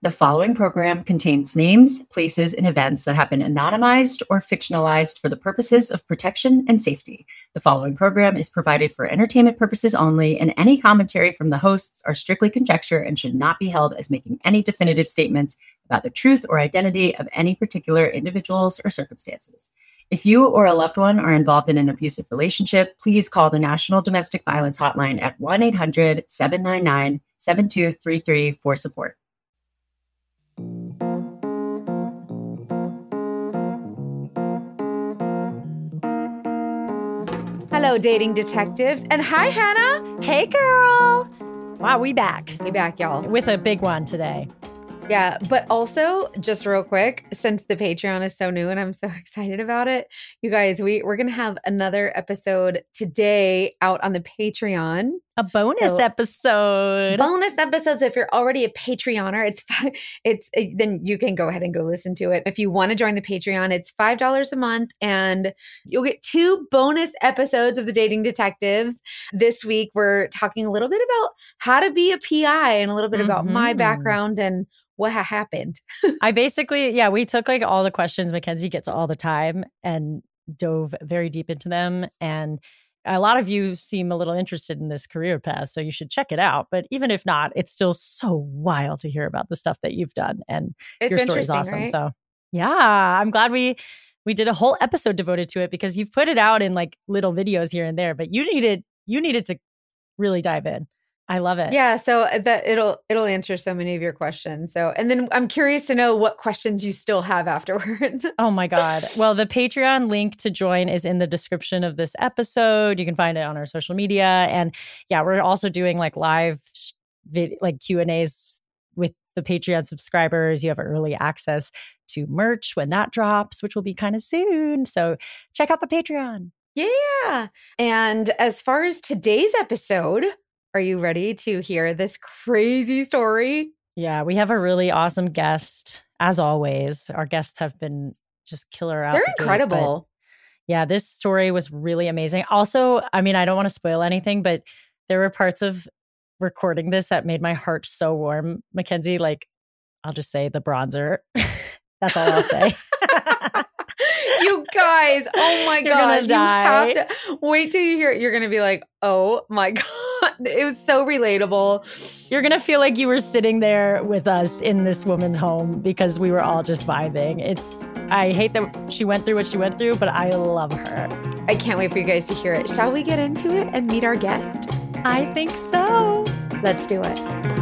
The following program contains names, places, and events that have been anonymized or fictionalized for the purposes of protection and safety. The following program is provided for entertainment purposes only, and any commentary from the hosts are strictly conjecture and should not be held as making any definitive statements about the truth or identity of any particular individuals or circumstances. If you or a loved one are involved in an abusive relationship, please call the National Domestic Violence Hotline at 1 800 799 7233 for support. Hello, dating detectives. And hi, Hanna. Hey, girl. Wow, we back. We back, y'all. With a big one today. Yeah, but also just real quick, since the Patreon is so new and I'm so excited about it, you guys, we we're gonna have another episode today out on the Patreon. A bonus so, episode. Bonus episodes. If you're already a Patreoner, it's it's it, then you can go ahead and go listen to it. If you want to join the Patreon, it's five dollars a month, and you'll get two bonus episodes of the Dating Detectives. This week, we're talking a little bit about how to be a PI and a little bit mm-hmm. about my mm-hmm. background and what ha- happened. I basically, yeah, we took like all the questions Mackenzie gets all the time and dove very deep into them. And a lot of you seem a little interested in this career path, so you should check it out. But even if not, it's still so wild to hear about the stuff that you've done, and it's your story's awesome. Right? So, yeah, I'm glad we we did a whole episode devoted to it because you've put it out in like little videos here and there, but you needed you needed to really dive in. I love it. Yeah, so uh, that it'll it'll answer so many of your questions. So, and then I'm curious to know what questions you still have afterwards. oh my god. Well, the Patreon link to join is in the description of this episode. You can find it on our social media and yeah, we're also doing like live vid- like Q&As with the Patreon subscribers. You have early access to merch when that drops, which will be kind of soon. So, check out the Patreon. Yeah. And as far as today's episode, are you ready to hear this crazy story? Yeah, we have a really awesome guest, as always. Our guests have been just killer out. They're the incredible. Gate, yeah, this story was really amazing. Also, I mean, I don't want to spoil anything, but there were parts of recording this that made my heart so warm. Mackenzie, like, I'll just say the bronzer. That's all I'll say. you guys, oh my You're gosh. You have to wait till you hear it. You're gonna be like, oh my God. It was so relatable. You're gonna feel like you were sitting there with us in this woman's home because we were all just vibing. It's I hate that she went through what she went through, but I love her. I can't wait for you guys to hear it. Shall we get into it and meet our guest? I think so. Let's do it.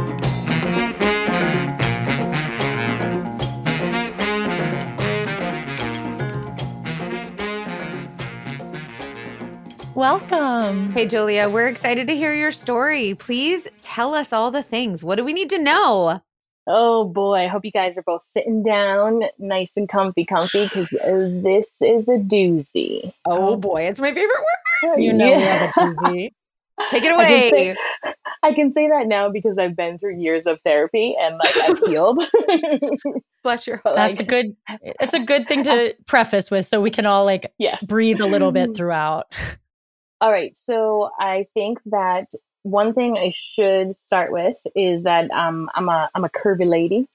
Welcome. Hey, Julia, we're excited to hear your story. Please tell us all the things. What do we need to know? Oh boy, I hope you guys are both sitting down nice and comfy, comfy, because uh, this is a doozy. Oh boy, it's my favorite word. You know, yeah. a doozy. Take it away. I can, say, I can, say, that now because I've been through years of therapy and like I've healed. Bless your heart. That's like, a good. It's a good thing to preface with, so we can all like yes. breathe a little bit throughout. All right. So I think that one thing I should start with is that um, I'm a I'm a curvy lady.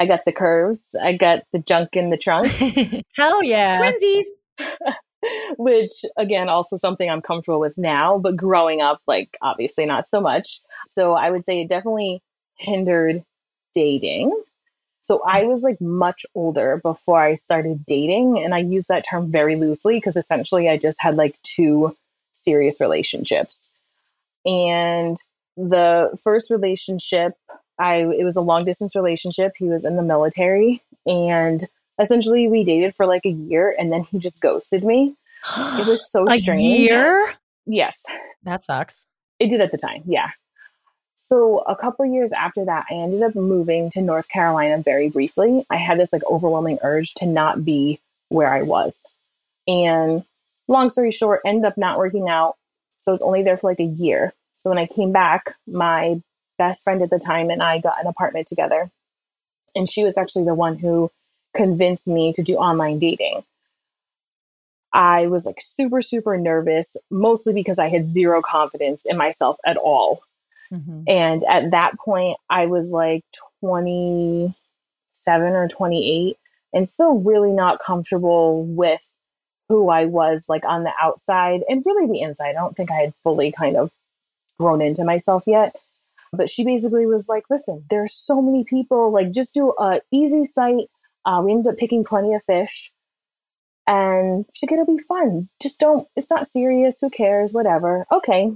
I got the curves. I got the junk in the trunk. Hell yeah. Twinsies. Which again, also something I'm comfortable with now, but growing up, like obviously not so much. So I would say it definitely hindered dating. So I was like much older before I started dating. And I use that term very loosely because essentially I just had like two serious relationships. And the first relationship, I it was a long distance relationship. He was in the military and essentially we dated for like a year and then he just ghosted me. It was so a strange. year? Yes. That sucks. It did at the time, yeah. So a couple years after that, I ended up moving to North Carolina very briefly. I had this like overwhelming urge to not be where I was. And long story short, ended up not working out. So I was only there for like a year. So when I came back, my best friend at the time and I got an apartment together. And she was actually the one who convinced me to do online dating. I was like super, super nervous, mostly because I had zero confidence in myself at all. Mm-hmm. And at that point, I was like 27 or 28 and still really not comfortable with who I was like on the outside and really the inside. I don't think I had fully kind of grown into myself yet. But she basically was like, listen, there's so many people, like just do a easy site. Uh, we ended up picking plenty of fish. And she's like, it'll be fun. Just don't, it's not serious. Who cares? Whatever. Okay.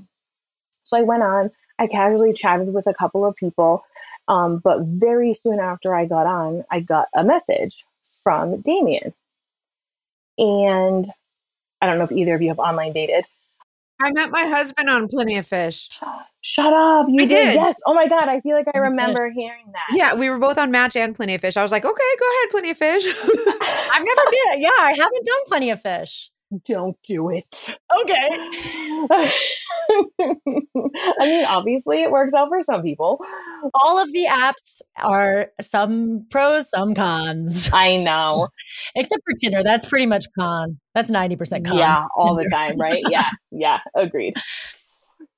So I went on. I casually chatted with a couple of people. Um, but very soon after I got on, I got a message from Damien. And I don't know if either of you have online dated. I met my husband on Plenty of Fish. Shut up. You did. did. Yes. Oh my God. I feel like I remember hearing that. Yeah. We were both on Match and Plenty of Fish. I was like, okay, go ahead, Plenty of Fish. I've never been. Yeah. I haven't done Plenty of Fish. Don't do it. Okay. I mean, obviously, it works out for some people. All of the apps are some pros, some cons. I know. Except for Tinder. That's pretty much con. That's 90% con. Yeah, all the time, right? yeah, yeah, agreed.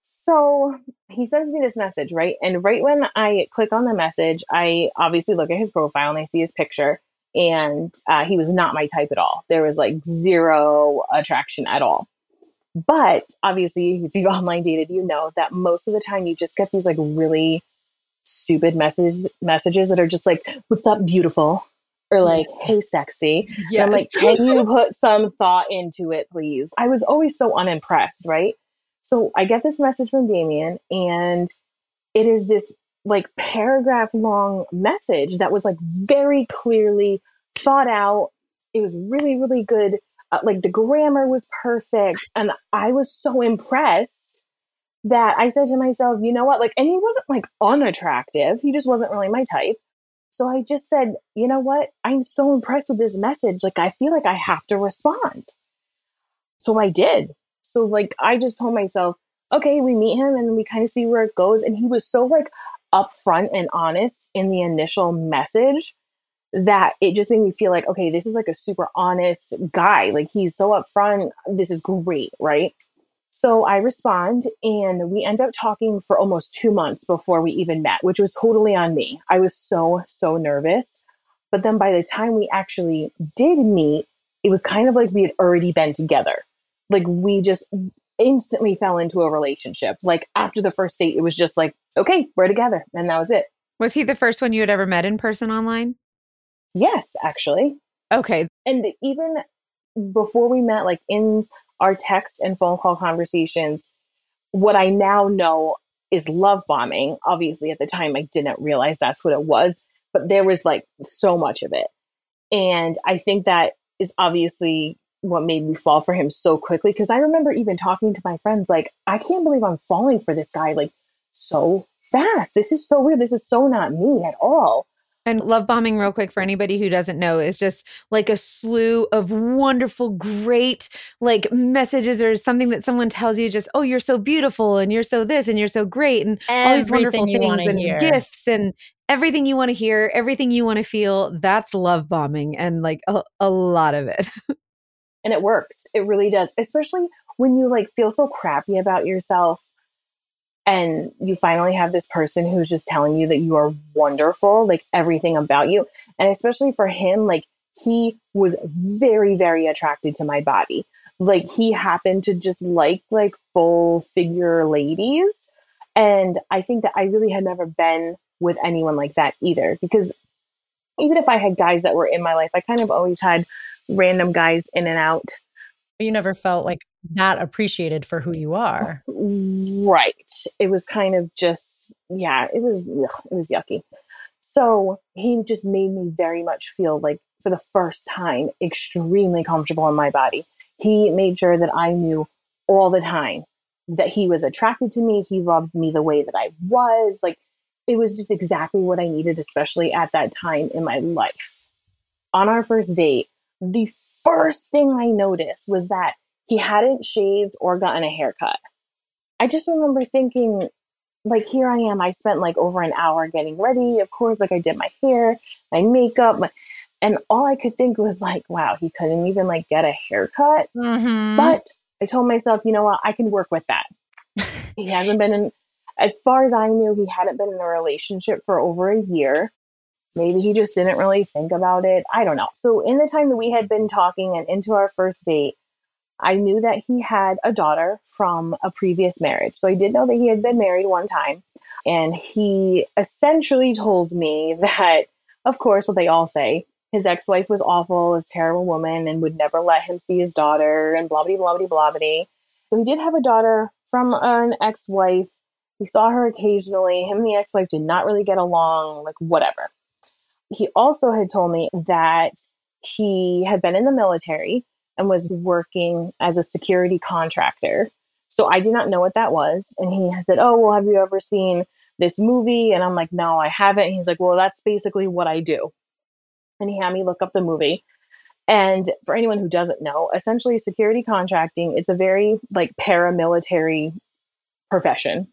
So he sends me this message, right? And right when I click on the message, I obviously look at his profile and I see his picture. And uh, he was not my type at all. There was like zero attraction at all. But obviously, if you've online dated, you know that most of the time you just get these like really stupid messages messages that are just like, "What's up, beautiful?" or like, "Hey, sexy." Yeah, I'm like, "Can you put some thought into it, please?" I was always so unimpressed, right? So I get this message from Damien, and it is this like paragraph long message that was like very clearly thought out. It was really, really good uh, like the grammar was perfect. And I was so impressed that I said to myself, you know what? Like, and he wasn't like unattractive. He just wasn't really my type. So I just said, you know what? I'm so impressed with this message. Like, I feel like I have to respond. So I did. So, like, I just told myself, okay, we meet him and we kind of see where it goes. And he was so like upfront and honest in the initial message that it just made me feel like, okay, this is like a super honest guy. Like he's so upfront. This is great, right? So I respond and we end up talking for almost two months before we even met, which was totally on me. I was so, so nervous. But then by the time we actually did meet, it was kind of like we had already been together. Like we just instantly fell into a relationship. Like after the first date, it was just like, okay, we're together. And that was it. Was he the first one you had ever met in person online? Yes, actually. Okay. And even before we met, like in our text and phone call conversations, what I now know is love bombing. Obviously, at the time, I didn't realize that's what it was, but there was like so much of it. And I think that is obviously what made me fall for him so quickly. Because I remember even talking to my friends, like, I can't believe I'm falling for this guy like so fast. This is so weird. This is so not me at all. And love bombing, real quick, for anybody who doesn't know, is just like a slew of wonderful, great like messages or something that someone tells you, just, oh, you're so beautiful and you're so this and you're so great and everything all these wonderful things and hear. gifts and everything you want to hear, everything you want to feel. That's love bombing and like a, a lot of it. and it works. It really does, especially when you like feel so crappy about yourself and you finally have this person who's just telling you that you are wonderful, like everything about you. And especially for him, like he was very, very attracted to my body. Like he happened to just like like full figure ladies. And I think that I really had never been with anyone like that either. Because even if I had guys that were in my life, I kind of always had random guys in and out. You never felt like not appreciated for who you are. Right. It was kind of just, yeah, it was, ugh, it was yucky. So he just made me very much feel like, for the first time, extremely comfortable in my body. He made sure that I knew all the time that he was attracted to me. He loved me the way that I was. Like, it was just exactly what I needed, especially at that time in my life. On our first date, the first thing I noticed was that he hadn't shaved or gotten a haircut. I just remember thinking, like, here I am. I spent like over an hour getting ready. Of course, like I did my hair, my makeup, my, and all I could think was like, wow, he couldn't even like get a haircut. Mm-hmm. But I told myself, you know what, I can work with that. he hasn't been in, As far as I knew, he hadn't been in a relationship for over a year. Maybe he just didn't really think about it. I don't know. So, in the time that we had been talking and into our first date, I knew that he had a daughter from a previous marriage. So, I did know that he had been married one time. And he essentially told me that, of course, what they all say his ex wife was awful, a terrible woman, and would never let him see his daughter, and blah, blah, blah, blah, blah, blah. So, he did have a daughter from an ex wife. He saw her occasionally. Him and the ex wife did not really get along, like, whatever he also had told me that he had been in the military and was working as a security contractor. So I did not know what that was. And he said, Oh, well, have you ever seen this movie? And I'm like, No, I haven't. And he's like, Well, that's basically what I do. And he had me look up the movie. And for anyone who doesn't know, essentially security contracting, it's a very like paramilitary profession.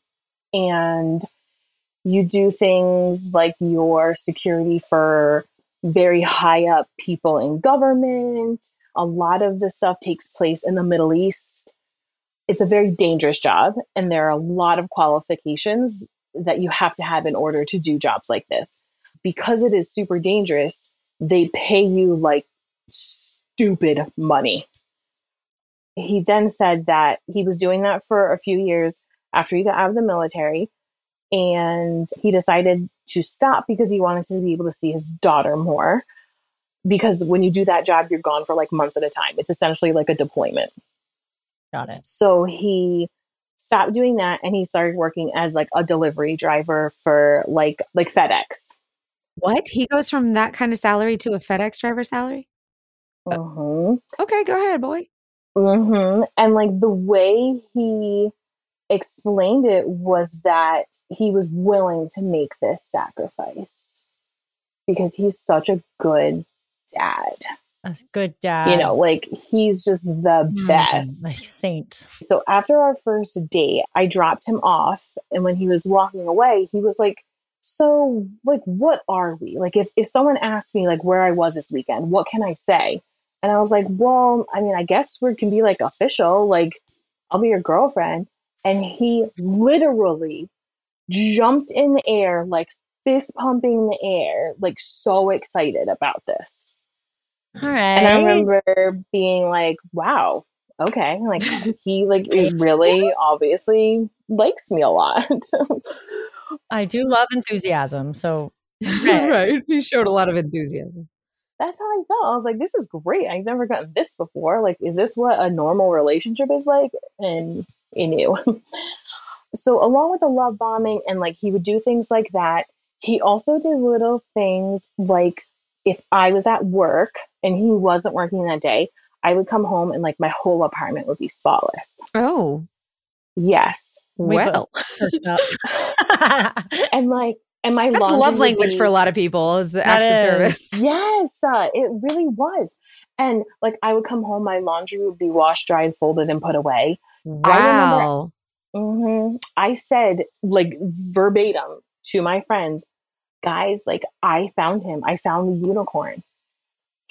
And you do things like your security for very high up people in government. A lot of the stuff takes place in the Middle East. It's a very dangerous job, and there are a lot of qualifications that you have to have in order to do jobs like this. Because it is super dangerous, they pay you like stupid money. He then said that he was doing that for a few years after he got out of the military and he decided to stop because he wanted to be able to see his daughter more. Because when you do that job, you're gone for like months at a time. It's essentially like a deployment. Got it. So he stopped doing that and he started working as like a delivery driver for like like FedEx. What? He goes from that kind of salary to a FedEx driver salary? Uh-huh. Okay, go ahead, boy. Mm-hmm. And like the way he explained it was that he was willing to make this sacrifice because he's such a good dad. A good dad. You know, like he's just the Mm, best. like saint. So after our first date, I dropped him off. And when he was walking away, he was like, So, like, what are we? Like, if, if someone asked me, like, where I was this weekend, what can I say? And I was like, Well, I mean, I guess we can be like official. Like, I'll be your girlfriend. And he literally jumped in the air, like fist pumping in the air, like so excited about this. All right. And I remember being like, wow, okay. Like he like really obviously likes me a lot. I do love enthusiasm. So right. He showed a lot of enthusiasm. That's how I felt. I was like, this is great. I've never gotten this before. Like, is this what a normal relationship is like? And he knew. so along with the love bombing and like he would do things like that, he also did little things like if I was at work and he wasn't working that day, I would come home and like my whole apartment would be spotless. Oh, Yes. we well. both perked up. And like and my That's love language be- for a lot of people is the That acts of service. Yes, uh, it really was. And like I would come home, my laundry would be washed, dried, folded, and put away. Wow. hmm I said like verbatim to my friends, guys, like I found him. I found the unicorn.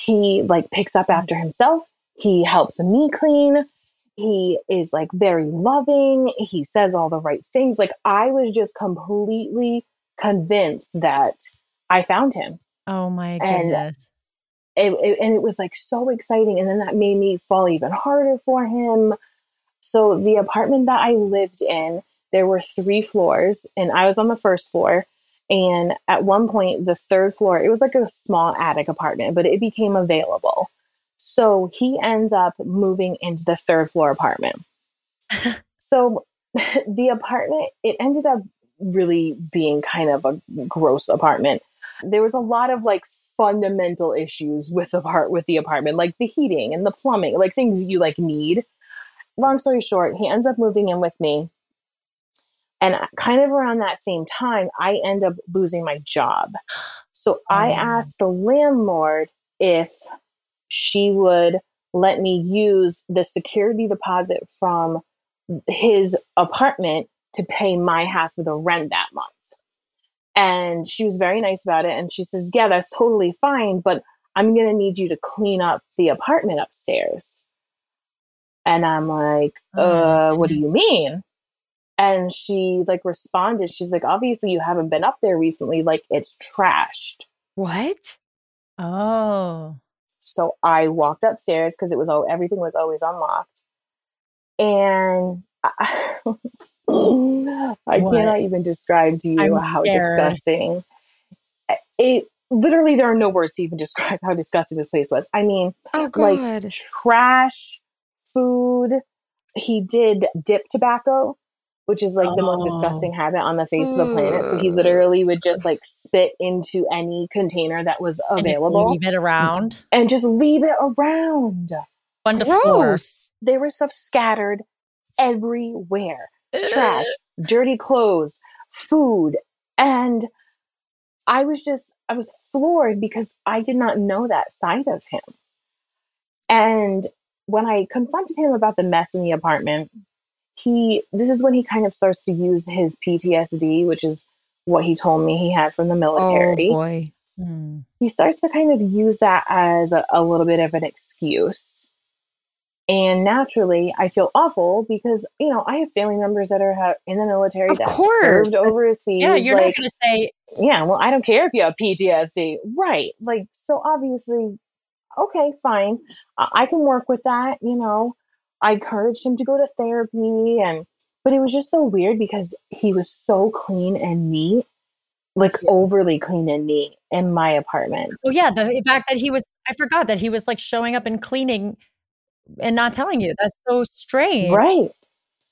He like picks up after himself. He helps me clean. He is like very loving. He says all the right things. Like I was just completely convinced that I found him. oh my And- goodness. It, it- and it was like so exciting. And then that made me fall even harder for him. So the apartment that I lived in, there were three floors, and I was on the first floor. And at one point, the third floor, it was like a small attic apartment, but it became available. So he ends up moving into the third floor apartment. so the apartment, it ended up really being kind of a gross apartment. There was a lot of like fundamental issues with the part with the apartment, like the heating and the plumbing, like things you like need. Long story short, he ends up moving in with me. And kind of around that same time, I end up losing my job. So I Oh. asked the landlord if she would let me use the security deposit from his apartment to pay my half of the rent that month. And she was very nice about it. And she says, Yeah, that's totally fine, but I'm going to need you to clean up the apartment upstairs. And I'm like, Oh uh, what do you mean? And she like responded, she's like, obviously you haven't been up there recently. Like it's trashed. What? Oh. So I walked upstairs because it was all everything was always unlocked. And I, I cannot even describe to you I'm how scared. disgusting. It literally there are no words to even describe how disgusting this place was. I mean, Oh like trash, food. He did dip tobacco, which is like the most Oh. disgusting habit on the face of the planet. So he hmm. literally would just like spit into any container that was And just available leave it around. and just leave it around. One to floor. There was stuff scattered everywhere trash, dirty clothes, food. And I was just, I was floored because I did not know that side of him. And when I confronted him about the mess in the apartment, he, this is when he kind of starts to use his PTSD, which is what he told me he had from the oh, military Oh boy. He starts to kind of use that as a, a little bit of an excuse. And naturally, I feel awful because you know I have family members that are ha- in the military Of that course. served overseas. Yeah, you're like, not going to say, yeah, well, I don't care if you have PTSD, right? Like, so obviously, okay, fine, I, I can work with that. You know, I encouraged him to go to therapy, and but it was just so weird because he was so clean and neat, like overly clean and neat in my apartment. oh, yeah, the fact that he was, I forgot that he was like showing up and cleaning and not telling you. That's so strange. Right.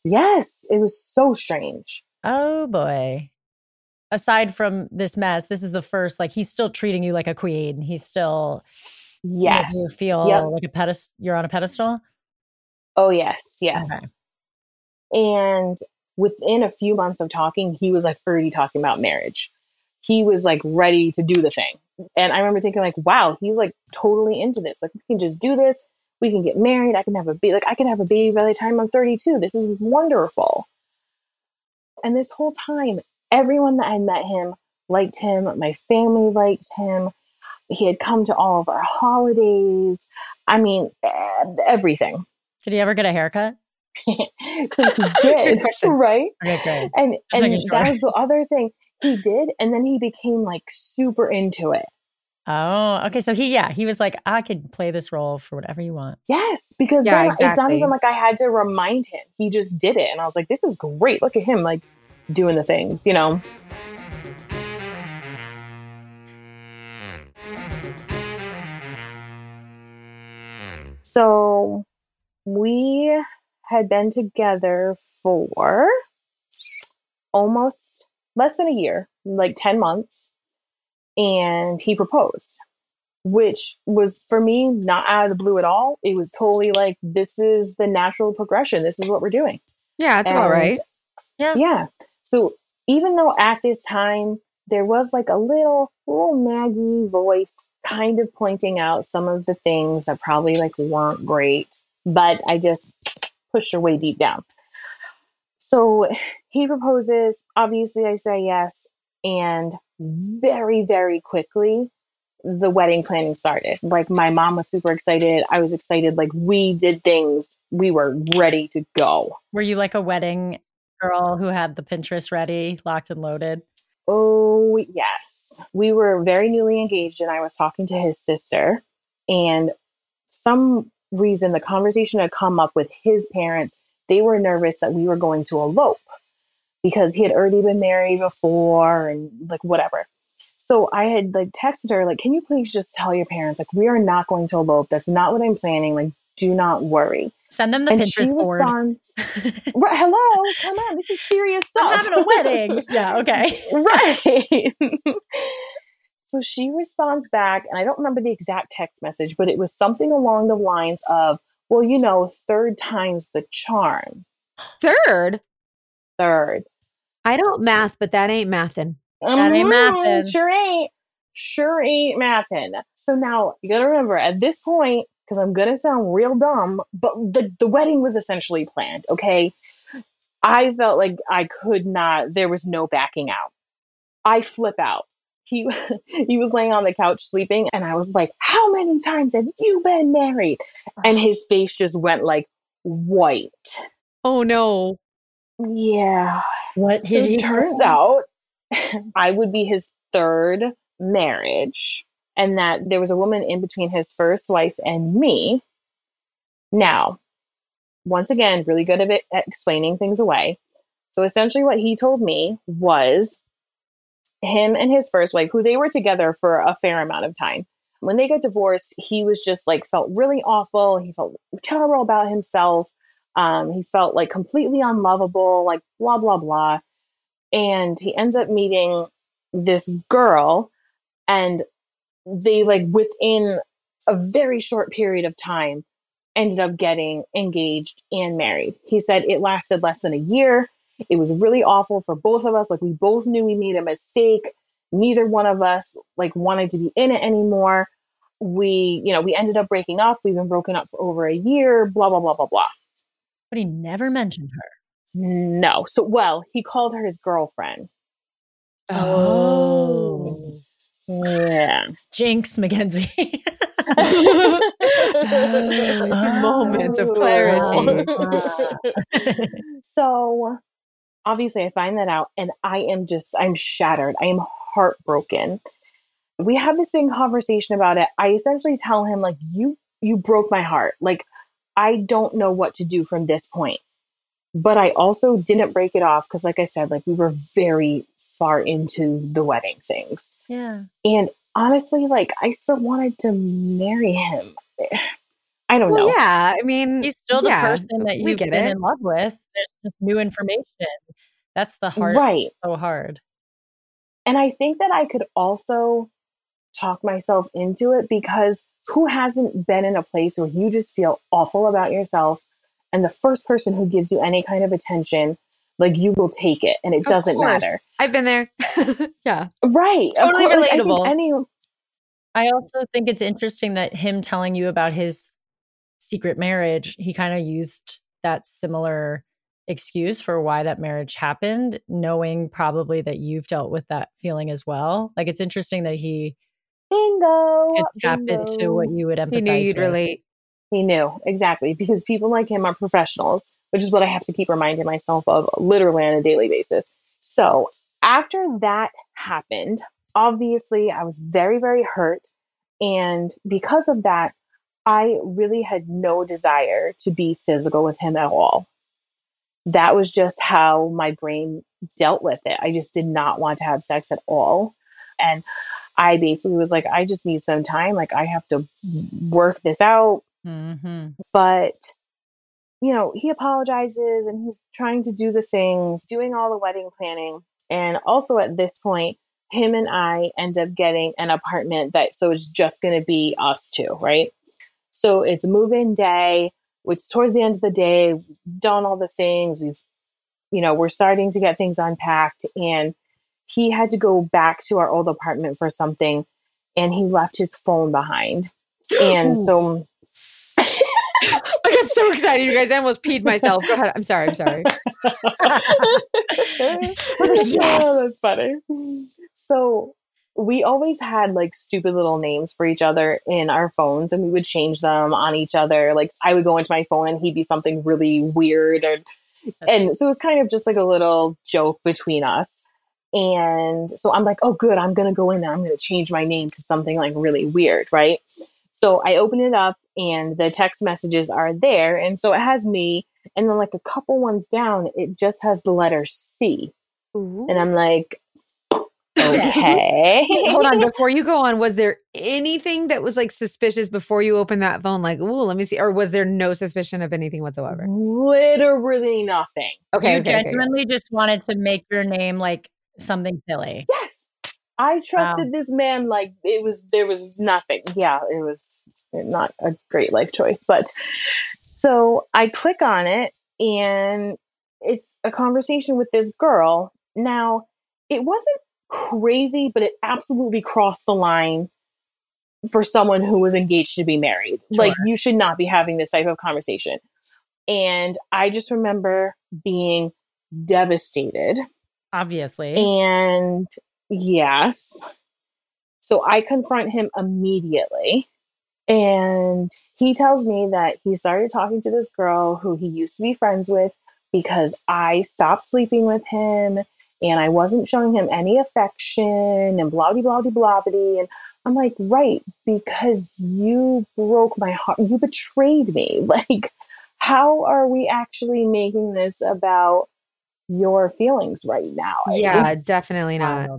Yes, it was so strange. Oh, boy. Aside from this mess, this is the first, like, he's still treating you like a queen. He's still Yes. you feel Yep. like a pedestal. You're on a pedestal. Oh, yes, yes. Okay. And within a few months of talking, he was like already talking about marriage. He was like ready to do the thing. And I remember thinking, like, wow, he's like totally into this. Like, we can just do this. We can get married. I can have a baby. Like, I can have a baby by the time I'm 32. This is wonderful. And this whole time, everyone that I met him liked him. My family liked him. He had come to all of our holidays. I mean, everything. Did he ever get a haircut? so he did, right? Okay, great. And and sure. that was the other thing he did, and then he became like super into it. Oh, okay. So he, yeah, he was like, I could play this role for whatever you want. Yes, because Yeah, then it's not even like I had to remind him. He just did it, and I was like, "This is great! Look at him, like doing the things," you know. So we had been together for almost less than a year, like 10 months, and he proposed, which was for me not out of the blue at all. It was totally like, this is the natural progression. This is what we're doing. Yeah, it's all And- right. Yeah. So even though at this time there was like a little little Maggie voice kind of pointing out some of the things that probably like weren't great, but I just pushed her way deep down. So he proposes. Obviously, I say yes, and very very quickly the wedding planning started. Like my mom was super excited. I was excited. Like we did things. We were ready to go. Were you like a wedding girl who had the Pinterest ready, locked and loaded? Oh, yes. We were very newly engaged, and I was talking to his sister. And some reason, the conversation had come up with his parents. They were nervous that we were going to elope because he had already been married before and like whatever. So I had like texted her, like, can you please just tell your parents, like, we are not going to elope. That's not what I'm planning. Like, do not worry. Send them the and she Pinterest board. responds, right, hello, come on, this is serious stuff. I'm having a wedding. yeah, okay. right. so she responds back, and I don't remember the exact text message, but it was something along the lines of, well, you know, third time's the charm. Third, Third. I don't math, but that ain't mathin'. That ain't Mhm, mathin'. Sure ain't. Sure ain't mathin'. So now you gotta remember at this point, because I'm gonna sound real dumb, but the, the wedding was essentially planned, okay? I felt like I could not, there was no backing out. I flip out. He he was laying on the couch sleeping, and I was like, How many times have you been married? And his face just went like white. Oh no. Yeah. What So did he it turns say? out I would be his third marriage, and that there was a woman in between his first wife and me. Now, once again, really good at, it, at explaining things away. So essentially, what he told me was him and his first wife, who they were together for a fair amount of time. When they got divorced, he was just like felt really awful. He felt terrible about himself. Um, he felt like completely unlovable, like blah blah blah. And he ends up meeting this girl, and they like within a very short period of time ended up getting engaged and married. He said it lasted less than a year. It was really awful for both of us. Like we both knew we made a mistake. Neither one of us like wanted to be in it anymore. We, you know, we ended up breaking up. We've been broken up for over a year, blah blah blah blah blah. But he never mentioned her. No. So well, he called her his girlfriend. Oh. oh. Yeah. Jinx, Mackenzie. It's a moment of clarity. Oh, so obviously I find that out and I am just I'm shattered. I am heartbroken. We have this big conversation about it. I essentially tell him like you you broke my heart. Like I don't know what to do from this point. But I also didn't break it off because like I said like we were very far into the wedding things. yeah. And honestly like I still wanted to marry him. I don't Well, know. yeah. I mean, He's still the yeah, person that you've get been it. in love with. There's just new information. That's the hard Right. so hard. And I think that I could also talk myself into it because who hasn't been in a place where you just feel awful about yourself and the first person who gives you any kind of attention, like you will take it and it Of doesn't course. matter. I've been there. yeah. Right. Totally course. Like, I relatable. Any, I also think it's interesting that him telling you about his secret marriage, he kind of used that similar excuse for why that marriage happened, knowing probably that you've dealt with that feeling as well. Like it's interesting that he bingo. could tap bingo. into what you would empathize He knew you'd with. relate. He knew exactly because people like him are professionals, which is what I have to keep reminding myself of literally on a daily basis. So, after that happened, obviously I was very, very hurt. And because of that, I really had no desire to be physical with him at all. That was just how my brain dealt with it. I just did not want to have sex at all. And I basically was like, I just need some time. Like, I have to work this out hmm but you know he apologizes and he's trying to do the things doing all the wedding planning and also at this point him and i end up getting an apartment that so it's just going to be us two right? So it's move-in day it's towards the end of the day we've done all the things we've you know we're starting to get things unpacked and he had to go back to our old apartment for something and he left his phone behind. And so I got so excited, you guys. I almost peed myself. Go ahead. I'm sorry. I'm sorry. Yes. Oh, that's funny. So we always had like stupid little names for each other in our phones and we would change them on each other. Like I would go into my phone and he'd be something really weird or and so it was kind of just like a little joke between us. And so I'm like, oh good, I'm gonna go in there. I'm gonna change my name to something like really weird, right? So I open it up and the text messages are there. And so it has me. And then like a couple ones down, it just has the letter C. And I'm like, okay. Hold on. Before you go on, was there anything that was like suspicious before you opened that phone? Like, ooh, let me see. Or was there no suspicion of anything whatsoever? Literally nothing. Okay. you okay, okay, okay. genuinely just wanted to make your name like something silly. Yes. I um, trusted this man like it was there was nothing. Yeah, it was not a great life choice, but so I click on it and it's a conversation with this girl. Now, it wasn't crazy, but it absolutely crossed the line for someone who was engaged to be married. Like you should not be having this type of conversation. And I just remember being devastated Obviously. and yes. So I confront him immediately. And he tells me that he started talking to this girl who he used to be friends with, because I stopped sleeping with him and I wasn't showing him any affection and blah blah blah blah blah. And I'm like, right, because you broke my heart. You betrayed me. Like, how are we actually making this about your feelings right now? Yeah, definitely not.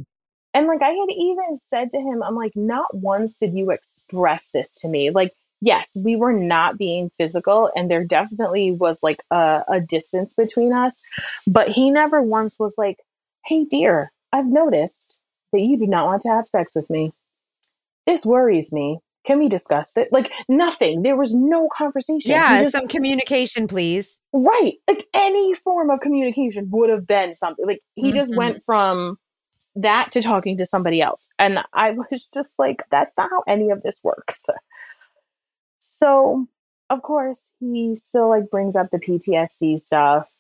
And like I had even said to him, I'm like, not once did you express this to me. Like, yes, we were not being physical, and there definitely was like a, a distance between us. But he never once was like, hey, dear, I've noticed that you do not want to have sex with me. This worries me. Can we discuss it? Like nothing. There was no conversation. Yeah, just, some communication, please. Right. Like any form of communication would have been something. Like he mm-hmm. just went from that to talking to somebody else. And I was just like, that's not how any of this works. So, of course, he still like brings up the PTSD stuff.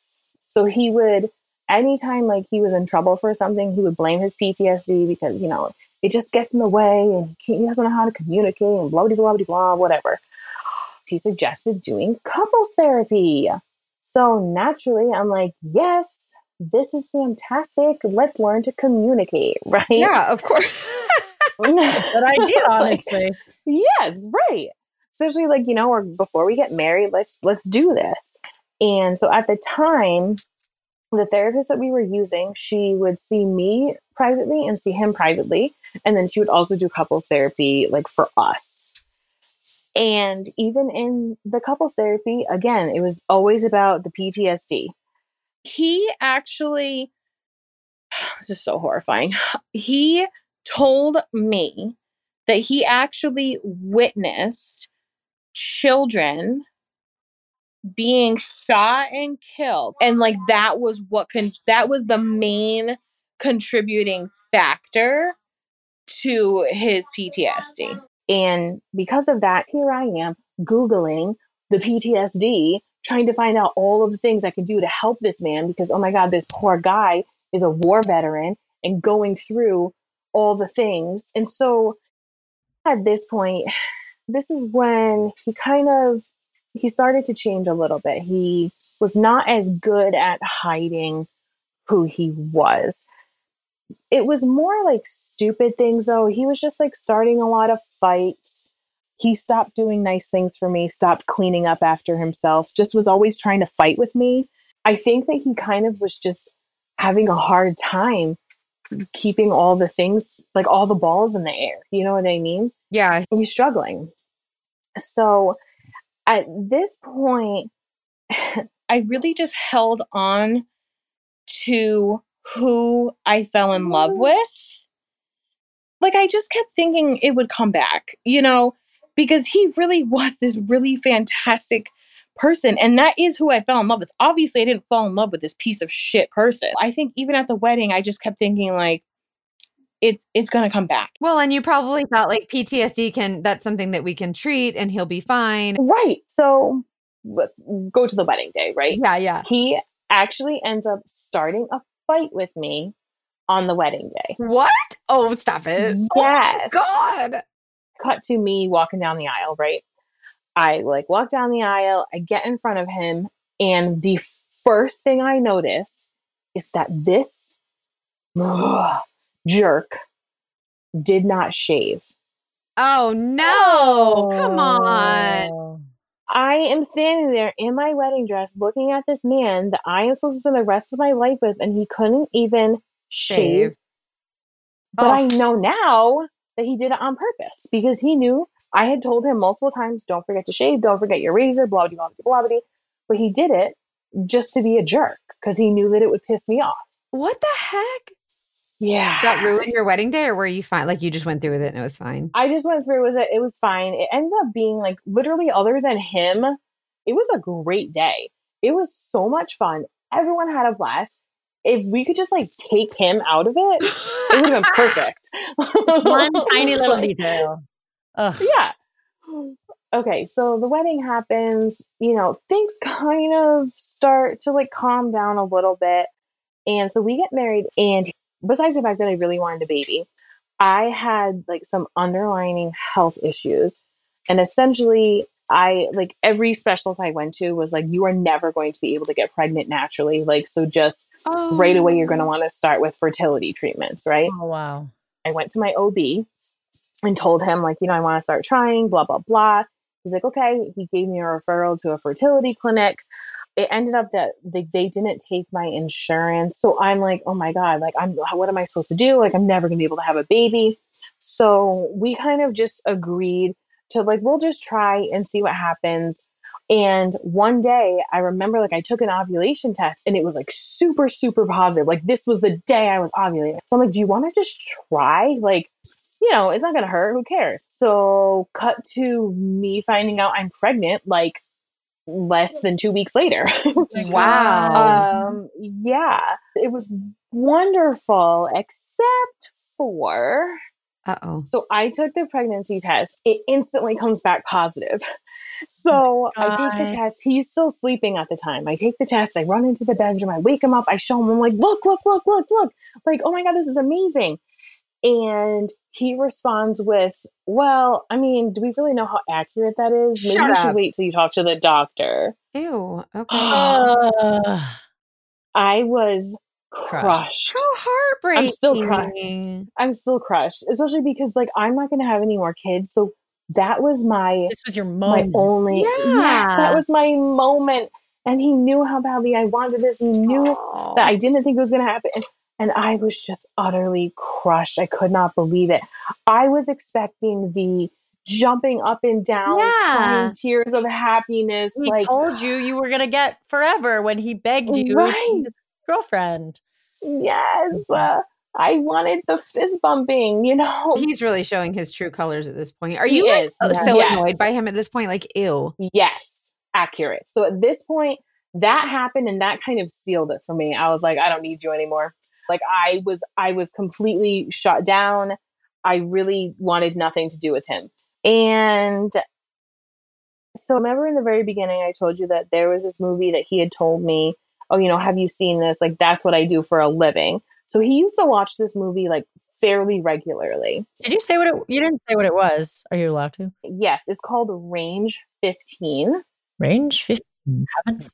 So he would anytime like he was in trouble for something, he would blame his PTSD because, you know, it just gets in the way and he, doesn't know how to communicate and blah, blah, blah, blah, blah, whatever. He suggested doing couples therapy. So naturally, I'm like, yes, this is fantastic. Let's learn to communicate, right? Yeah, of course. Good idea, honestly. Like, yes, right. Especially like, you know, or before we get married, let's let's do this. And so at the time, the therapist that we were using, she would see me privately and see him privately. And then she would also do couples therapy like for us. And even in the couples therapy, again, it was always about the PTSD he actually, this is so horrifying. He told me that he actually witnessed children being shot and killed and like that was what con- that was the main contributing factor to his PTSD. And because of that, here I am googling the PTSD trying to find out all of the things I can do to help this man because, oh my God, this poor guy is a war veteran and going through all the things. And so at this point, this is when he kind of he started to change a little bit. He was not as good at hiding who he was. It was more like stupid things though. He was just like starting a lot of fights he stopped doing nice things for me, stopped cleaning up after himself, just was always trying to fight with me. I think that he kind of was just having a hard time keeping all the things, like all the balls in the air. You know what I mean? Yeah. He's struggling. So at this point, I really just held on to who I fell in love mm-hmm. with. Like, I just kept thinking it would come back. You know, because he really was this really fantastic person. And that is who I fell in love with. Obviously, I didn't fall in love with this piece of shit person. I think even at the wedding, I just kept thinking, like, it's it's gonna come back. Well, and you probably thought like PTSD can that's something that we can treat and he'll be fine. Right. So let's go to the wedding day, right? Yeah, yeah. He actually ends up starting a fight with me on the wedding day. What? Oh, stop it. Oh yes. Oh God cut to me walking down the aisle, right? I like walk down the aisle, I get in front of him, and the first thing I notice is that this ugh, jerk did not shave. Oh no, come on. Oh. I am standing there in my wedding dress looking at this man that I am supposed to spend the rest of my life with, and he couldn't even shave. shave. But oh. I know now that he did it on purpose because he knew I had told him multiple times, don't forget to shave, don't forget your razor, blah, blah, blah, blah, blah. But he did it just to be a jerk because he knew that it would piss me off. What the heck? Yeah. Did that ruin your wedding day or were you fine? Like you just went through with it and it was fine? I just went through with it was it was fine. It ended up being like literally other than him, it was a great day. It was so much fun. Everyone had a blast if we could just like take him out of it, it would have been perfect. One tiny little detail. Ugh. Yeah. Okay, so the wedding happens, you know, things kind of start to like calm down a little bit. And so we get married, and besides the fact that I really wanted a baby, I had like some underlining health issues. And essentially, I like every specialist I went to was like, you are never going to be able to get pregnant naturally. Like, so just oh. right away, you're going to oh. want to start with fertility treatments, right? Oh, wow. I went to my OB and told him, like, you know, I want to start trying, blah, blah, blah. He's like, okay. He gave me a referral to a fertility clinic. It ended up that they, they didn't take my insurance. So I'm like, oh my God, like, I'm, what am I supposed to do? Like, I'm never going to be able to have a baby. So we kind of just agreed to like, we'll just try and see what happens. And one day I remember like I took an ovulation test and it was like super, super positive. Like this was the day I was ovulating. So I'm like, do you want to just try? Like, you know, it's not going to hurt. Who cares? So cut to me finding out I'm pregnant like less than two weeks later. wow. Um, yeah, it was wonderful, except for uh oh. So I took the pregnancy test. It instantly comes back positive. So oh I take the test. He's still sleeping at the time. I take the test. I run into the bedroom. I wake him up. I show him. I'm like, look, look, look, look, look. Like, oh my God, this is amazing. And he responds with, well, I mean, do we really know how accurate that is? Maybe Shut we should wait till you talk to the doctor. Ew. Okay. I was crushed. How heartbreaking. I'm still crushed. I'm still crushed, especially because like I'm not going to have any more kids. So that was my this was your moment. My only yeah. yes, that was my moment. And he knew how badly I wanted this. He knew oh. that I didn't think it was going to happen. And I was just utterly crushed. I could not believe it. I was expecting the jumping up and down, yeah. tears of happiness. He like, told you you were going to get forever when he begged you right. Girlfriend. Yes. Uh, I wanted the fist bumping, you know. He's really showing his true colors at this point. Are you like, so yes. annoyed by him at this point? Like, ew. Yes, accurate. So at this point, that happened and that kind of sealed it for me. I was like, I don't need you anymore. Like I was I was completely shut down. I really wanted nothing to do with him. And so remember in the very beginning I told you that there was this movie that he had told me oh, you know, have you seen this? Like, that's what I do for a living. So he used to watch this movie like fairly regularly. Did you say what it, you didn't say what it was? Are you allowed to? Yes, it's called Range 15. Range 15.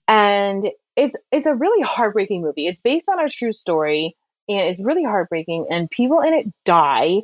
And it's it's a really heartbreaking movie. It's based on a true story and it's really heartbreaking and people in it die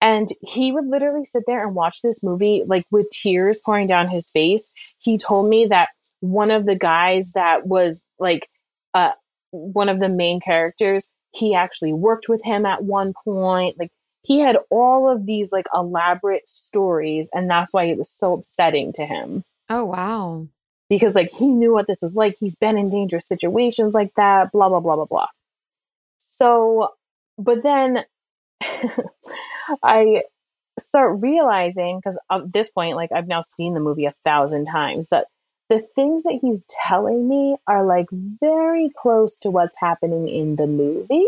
and he would literally sit there and watch this movie like with tears pouring down his face. He told me that one of the guys that was like uh, one of the main characters, he actually worked with him at one point. Like he had all of these like elaborate stories, and that's why it was so upsetting to him. Oh wow. Because like he knew what this was like. He's been in dangerous situations like that, blah blah blah blah blah. So, but then I start realizing because at this point, like I've now seen the movie a thousand times, that the things that he's telling me are like very close to what's happening in the movie.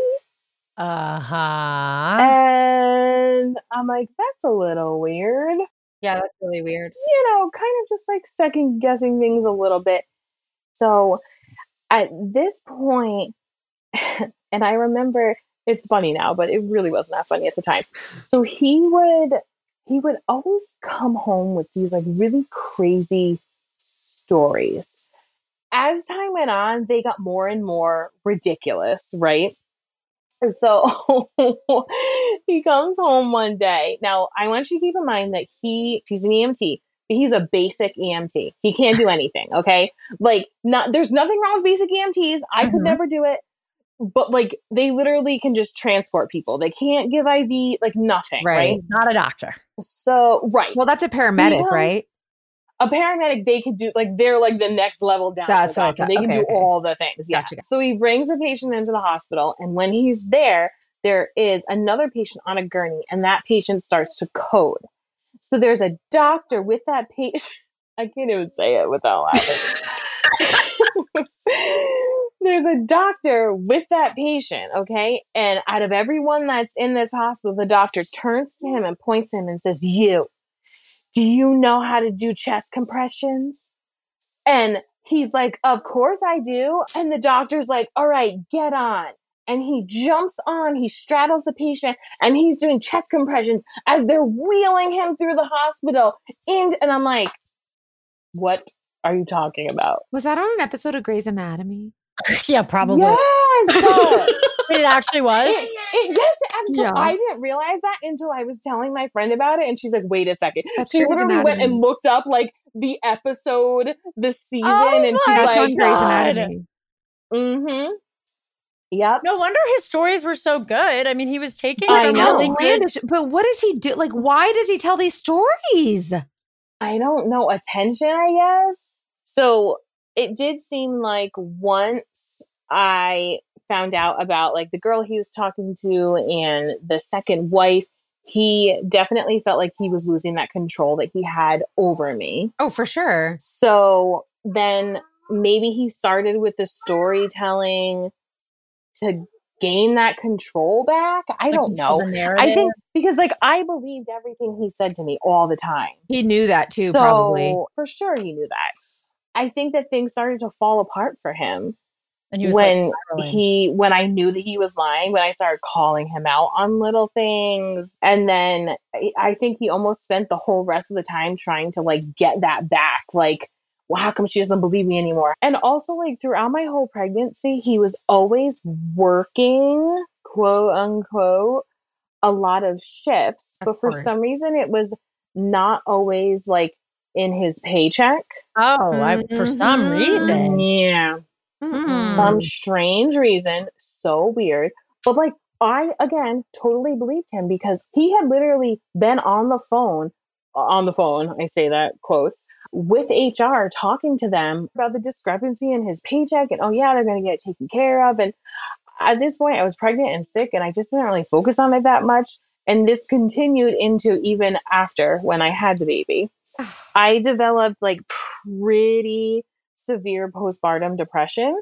Uh huh. And I'm like, that's a little weird. Yeah, that's really weird. You know, kind of just like second guessing things a little bit. So at this point, and I remember it's funny now, but it really wasn't that funny at the time. So he would he would always come home with these like really crazy stories. As time went on, they got more and more ridiculous, right? So he comes home one day. Now, I want you to keep in mind that he he's an EMT, he's a basic EMT. He can't do anything, okay? Like not there's nothing wrong with basic EMTs. I mm-hmm. could never do it. But like they literally can just transport people. They can't give IV, like nothing, right? right? Not a doctor. So, right. Well, that's a paramedic, comes, right? A paramedic they can do like they're like the next level down. That's what they can okay, do okay. all the things. Yeah. Gotcha. So he brings the patient into the hospital, and when he's there, there is another patient on a gurney, and that patient starts to code. So there's a doctor with that patient. I can't even say it without laughing. there's a doctor with that patient, okay? And out of everyone that's in this hospital, the doctor turns to him and points him and says, You, do you know how to do chest compressions? And he's like, Of course I do. And the doctor's like, All right, get on. And he jumps on, he straddles the patient, and he's doing chest compressions as they're wheeling him through the hospital. And, and I'm like, What are you talking about? Was that on an episode of Grey's Anatomy? yeah, probably. Yes. it actually was. It, it, yes, and so Yeah. I didn't realize that until I was telling my friend about it, and she's like, "Wait a second. That's She Grey's literally went and looked up like the episode, the season, Oh and she's like, on Grey's God. Anatomy. "Mm-hmm, yep." no wonder his stories were so good. I mean, he was taking I know. Outlandish. But what does he do? Like, why does he tell these stories? I don't know, attention, I guess. So it did seem like once I found out about like the girl he was talking to and the second wife, he definitely felt like he was losing that control that he had over me. Oh, for sure. So then maybe he started with the storytelling to gain that control back. I don't know. I think because like I believed everything he said to me all the time. He knew that too, so probably. for sure he knew that. I think that things started to fall apart for him and he was when like, he when I knew that he was lying, when I started calling him out on little things. And then I- I think he almost spent the whole rest of the time trying to like get that back. Like, well, how come she doesn't believe me anymore? And also like throughout my whole pregnancy, he was always working, quote unquote, a lot of shifts. Of but for course. some reason it was not always like in his paycheck. oh, I, for some reason. Mm-hmm. Yeah Mm-mm. some strange reason, so weird. But like, I again totally believed him because he had literally been on the phone, on the phone, I say that quotes, with HR talking to them about the discrepancy in his paycheck and oh, yeah, they're going to get taken care of. And at this point, I was pregnant and sick and I just didn't really focus on it that much. And this continued into even after when I had the baby. I developed like pretty severe postpartum depression,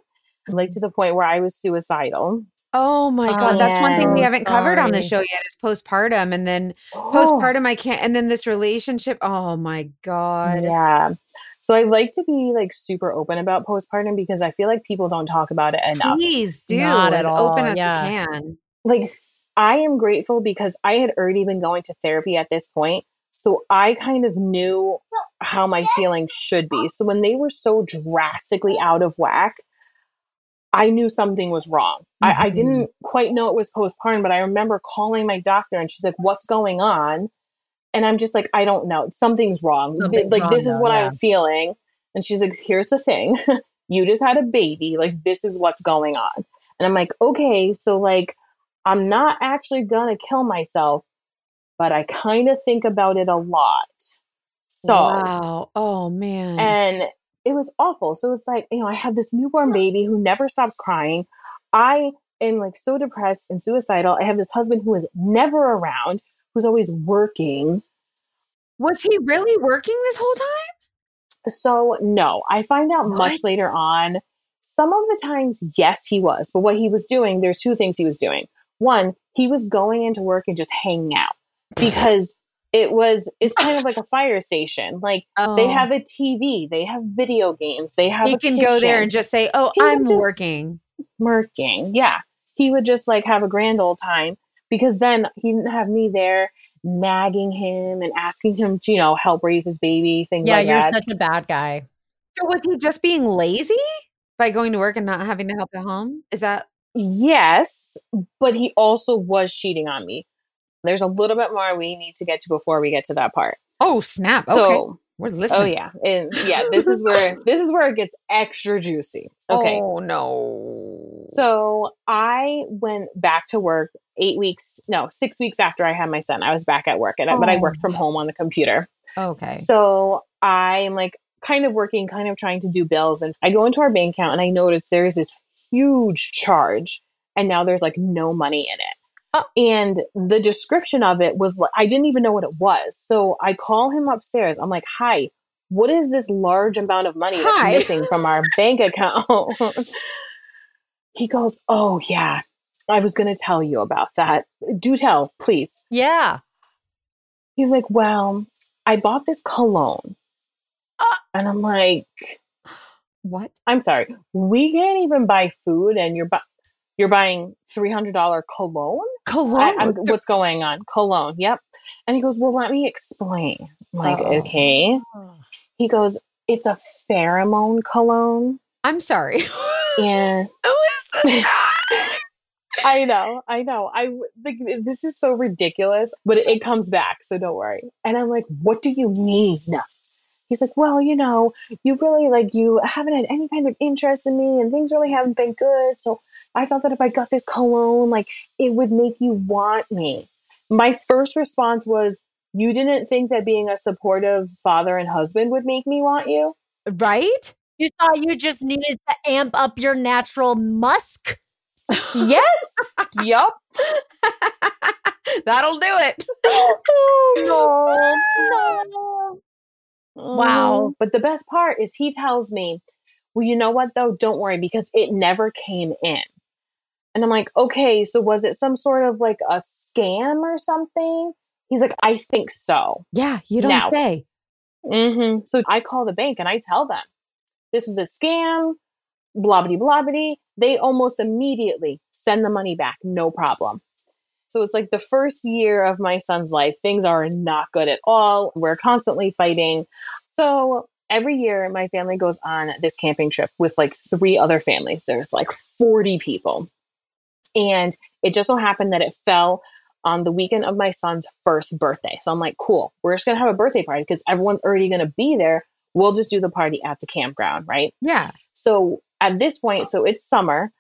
like mm-hmm. to the point where I was suicidal. Oh my Oh, God. That's one thing we haven't covered on the show yet is postpartum. And then Oh, postpartum, I can't. And then this relationship. Oh my God. yeah. So I like to be like super open about postpartum because I feel like people don't talk about it enough. Please do. Not at as open as yeah. you can. Like I am grateful because I had already been going to therapy at this point. So I kind of knew how my feelings should be. So when they were so drastically out of whack, I knew something was wrong. I, I Mhm. didn't quite know it was postpartum, but I remember calling my doctor and she's like, What's going on? And I'm just like, I don't know. Something's wrong. Something's like, wrong this is though, what yeah. I'm feeling. And she's like, Here's the thing. you just had a baby. Like, this is what's going on. And I'm like, Okay, so like, I'm not actually gonna kill myself, but I kind of think about it a lot. So, wow. Oh man. and it was awful. So it's like, you know, I have this newborn baby who never stops crying. I am like so depressed and suicidal. I have this husband who is never around, who's always working. was he really working this whole time? So, no, I find out much later on. Some of the times, yes, he was. But what he was doing, there's two things he was doing. One, he was going into work and just hanging out because it was, it's kind of like a fire station. Like, Oh, they have a TV, they have video games, they have He a can go there and just say, "Oh, He I'm working." working. Yeah. He would just like have a grand old time because then he didn't have me there nagging him and asking him to, you know, help raise his baby, things Yeah, like you're that. such a bad guy. So was he just being lazy by going to work and not having to help at home? Is that yes, but he also was cheating on me. There's a little bit more we need to get to before we get to that part. Oh, snap. Okay. So, We're oh, listening. oh yeah. And yeah, this is where this is where it gets extra juicy. Okay. Oh no. So I went back to work eight weeks, no, six weeks after I had my son. I was back at work, and I but I Oh. worked from oh. home on the computer. okay. So I'm like kind of working, kind of trying to do bills, and I go into our bank account and I notice there's this huge charge, and now there's like no money in it. Oh. And the description of it was like I didn't even know what it was. So I call him upstairs. I'm like, "Hi, what is this large amount of money that's Hi. missing from our bank account?" he goes, "Oh yeah, I was going to tell you about that. Do tell, please." Yeah. He's like, Well, I bought this cologne. Ah. and I'm like, What? I'm sorry, we can't even buy food and you're, bu- you're buying $300 cologne? Cologne. I, what's going on? Cologne, yep. And he goes, Well, let me explain. I'm like, Uh-oh. Okay. Oh. He goes, it's a pheromone cologne. I'm sorry. And Who is this? I know, I know. I like this is so ridiculous, but it, it comes back, so don't worry. And I'm like, what do you mean? He's like, well, you know, you really like you haven't had any kind of interest in me, and things really haven't been good. So I thought that if I got this cologne, like it would make you want me. My first response was, you didn't think that being a supportive father and husband would make me want you? right? You thought you just needed to amp up your natural musk? Yes. yup. That'll do it. Oh, no, no. Wow. Mm, But the best part is he tells me, well, you know what though? Don't worry because it never came in. And I'm like, okay, so was it some sort of like a scam or something? He's like, I think so. Yeah, you don't Now. say. hmm So I call the bank and I tell them this is a scam, blah, blah, blah, blah. They almost immediately send the money back, no problem. So it's like the first year of my son's life, things are not good at all. We're constantly fighting. So every year, my family goes on this camping trip with like three other families. There's like 40 people. And it just so happened that it fell on the weekend of my son's first birthday. So I'm like, cool, we're just going to have a birthday party because everyone's already going to be there. We'll just do the party at the campground, right? Yeah. So at this point, so it's summer,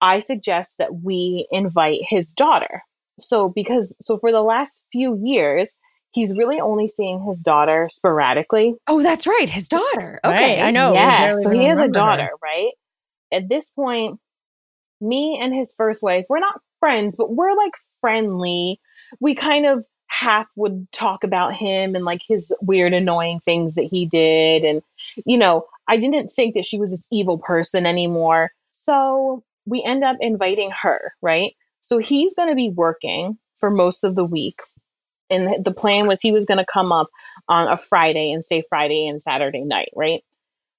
I suggest that we invite his daughter. So because so for the last few years, he's really only seeing his daughter sporadically. Oh, that's right. His daughter. Okay. Right, I know. yeah, so he has a remember her. daughter, right? At this point, me and his first wife, we're not friends, but we're like friendly. We kind of half would talk about him and like his weird, annoying things that he did. And, you know, I didn't think that she was this evil person anymore. So we end up inviting her, right? So he's going to be working for most of the week. And the plan was he was going to come up on a Friday and stay Friday and Saturday night, right?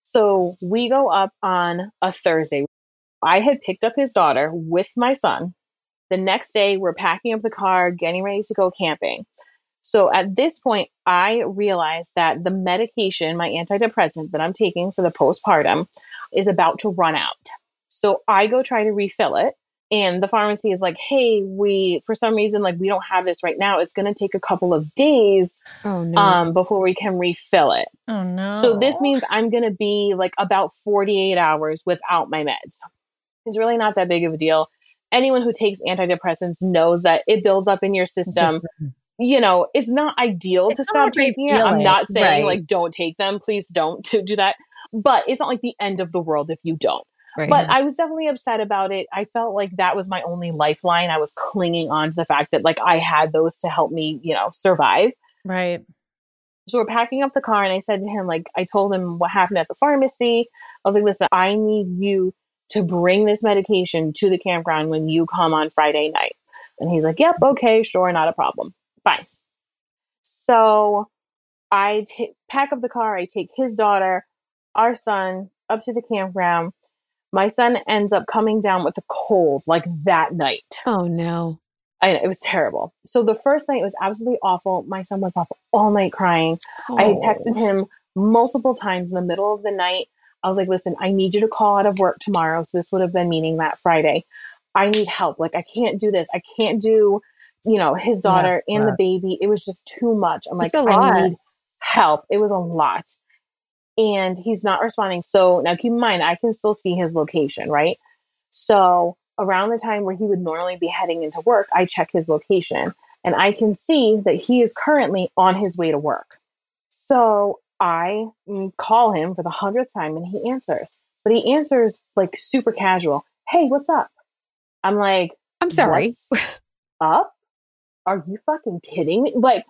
So we go up on a Thursday. I had picked up his daughter with my son. The next day, we're packing up the car, getting ready to go camping. So at this point, I realized that the medication, my antidepressant that I'm taking for the postpartum, is about to run out. So I go try to refill it. And the pharmacy is like, hey, we, for some reason, like, we don't have this right now. It's going to take a couple of days Oh no. um, before we can refill it. Oh no. So this means I'm going to be like about 48 hours without my meds. It's really not that big of a deal. Anyone who takes antidepressants knows that it builds up in your system. Just- You know, it's not ideal It's to stop taking it. I'm not saying Right. like don't take them. Please don't do that. But it's not like the end of the world if you don't. Right. But I was definitely upset about it. I felt like that was my only lifeline. I was clinging on to the fact that like I had those to help me, you know, survive. right. So we're packing up the car, and I said to him, like, I told him what happened at the pharmacy. I was like, listen, I need you to bring this medication to the campground when you come on Friday night. And he's like, yep, okay, sure, not a problem. Fine. So I ta- pack up the car, I take his daughter, our son, up to the campground. My son ends up coming down with a cold like that night. oh no. I know, it was terrible. So the first night was absolutely awful. My son was up all night crying. I had Oh. texted him multiple times in the middle of the night. I was like, listen, I need you to call out of work tomorrow. So this would have been meeting that Friday. I need help. Like, I can't do this. I can't do, you know, his Yeah, daughter and the baby. It was just too much. I'm like, It's a lot. I need help. It was a lot. And he's not responding. So now keep in mind, I can still see his location, right? So around the time where he would normally be heading into work, I check his location and I can see that he is currently on his way to work. So I mm, call him for the hundredth time and he answers, but he answers like super casual. Hey, what's up? I'm like, I'm sorry. "What's up? Are you fucking kidding me? Like,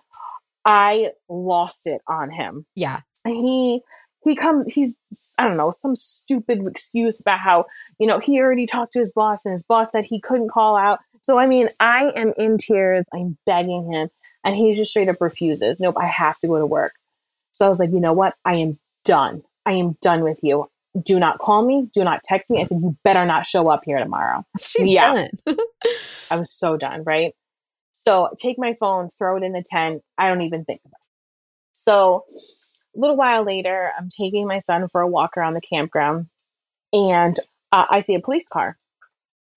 I lost it on him Yeah. he he comes he's i don't know some stupid excuse about how you know he already talked to his boss and his boss said he couldn't call out. So i mean i am in tears. I'm begging him. And he just straight up refuses. Nope i have to go to work. So i was like you know what? I am done. I am done with you. Do not call me. Do not text me. I said you better not show up here tomorrow. She's Yeah. done. I was so done, right? So take my phone, throw it in the tent. I don't even think about it. So a little while later, I'm taking my son for a walk around the campground and uh, I see a police car.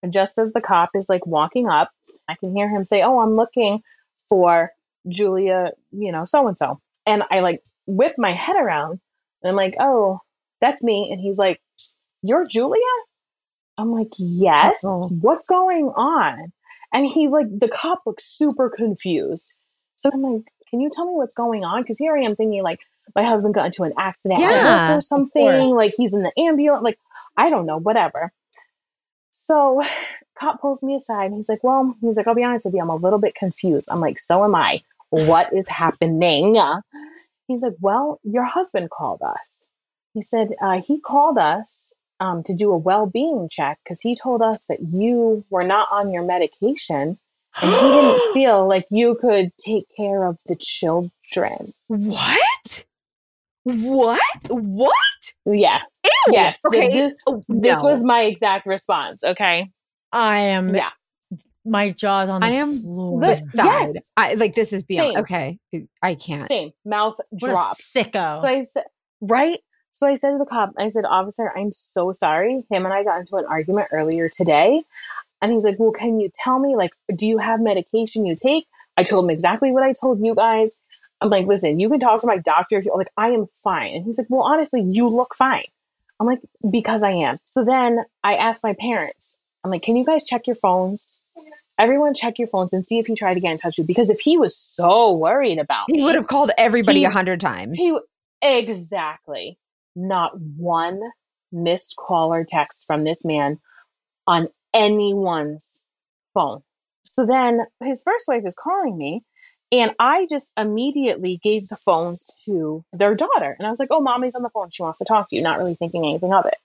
And just as the cop is like walking up, I can hear him say, Oh, I'm looking for Julia, you know, so and so. And I like whip my head around and I'm like, Oh, that's me. And he's like, You're Julia? I'm like, Yes. Uh-oh. What's going on? And he's like, the cop looks super confused. So I'm like, Can you tell me what's going on? Because here I am thinking, like, my husband got into an accident yeah, or something. Like he's in the ambulance. Like, I don't know, whatever. So cop pulls me aside and he's like, Well, he's like, I'll be honest with you, I'm a little bit confused. I'm like, So am I. What is happening? He's like, Well, your husband called us. He said uh, he called us um, to do a well being check because he told us that you were not on your medication and he didn't feel like you could take care of the children. What? What? What? Yeah. Ew. Yes. Okay. This, oh, this was my exact response. Okay. I am. Yeah. My jaw's on the I am floor. the side. Yes. I like this is beyond. Same. Okay. I can't. Same. Mouth What drop. sicko. So I said, right? So I said to the cop, I said, Officer, I'm so sorry. Him and I got into an argument earlier today. And he's like, Well, can you tell me, like, do you have medication you take? I told him exactly what I told you guys. I'm like, listen, you can talk to my doctor if you like, I am fine. And he's like, Well, honestly, you look fine. I'm like, because I am. So then I asked my parents, I'm like, can you guys check your phones? Everyone check your phones and see if he tried to get in touch with you. Because if he was so worried about He me, would have called everybody a hundred times. he exactly not one missed call or text from this man on anyone's phone. So then his first wife is calling me, and I just immediately gave the phone to their daughter. And I was like, Oh, mommy's on the phone. She wants to talk to you, not really thinking anything of it.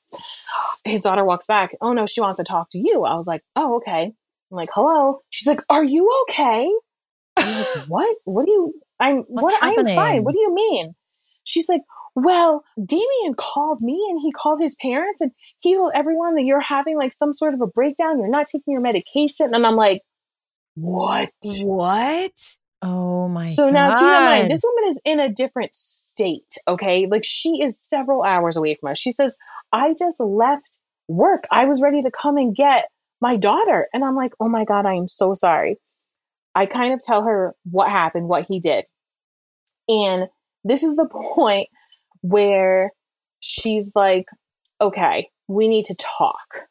His daughter walks back. Oh, no, she wants to talk to you. I was like, Oh, okay. I'm like, Hello. She's like, Are you okay? I'm like, What? What do you? I'm What's what? I am fine. What do you mean? She's like, Well, Damien called me and he called his parents and he told everyone that you're having like some sort of a breakdown. You're not taking your medication. And I'm like, What? what? Oh my God. So god. now keep in mind, this woman is in a different state, okay? Like she is several hours away from us. She says, I just left work. I was ready to come and get my daughter. And I'm like, oh my God, I am so sorry. I kind of tell her what happened, what he did. And this is the point where she's like, okay, we need to talk.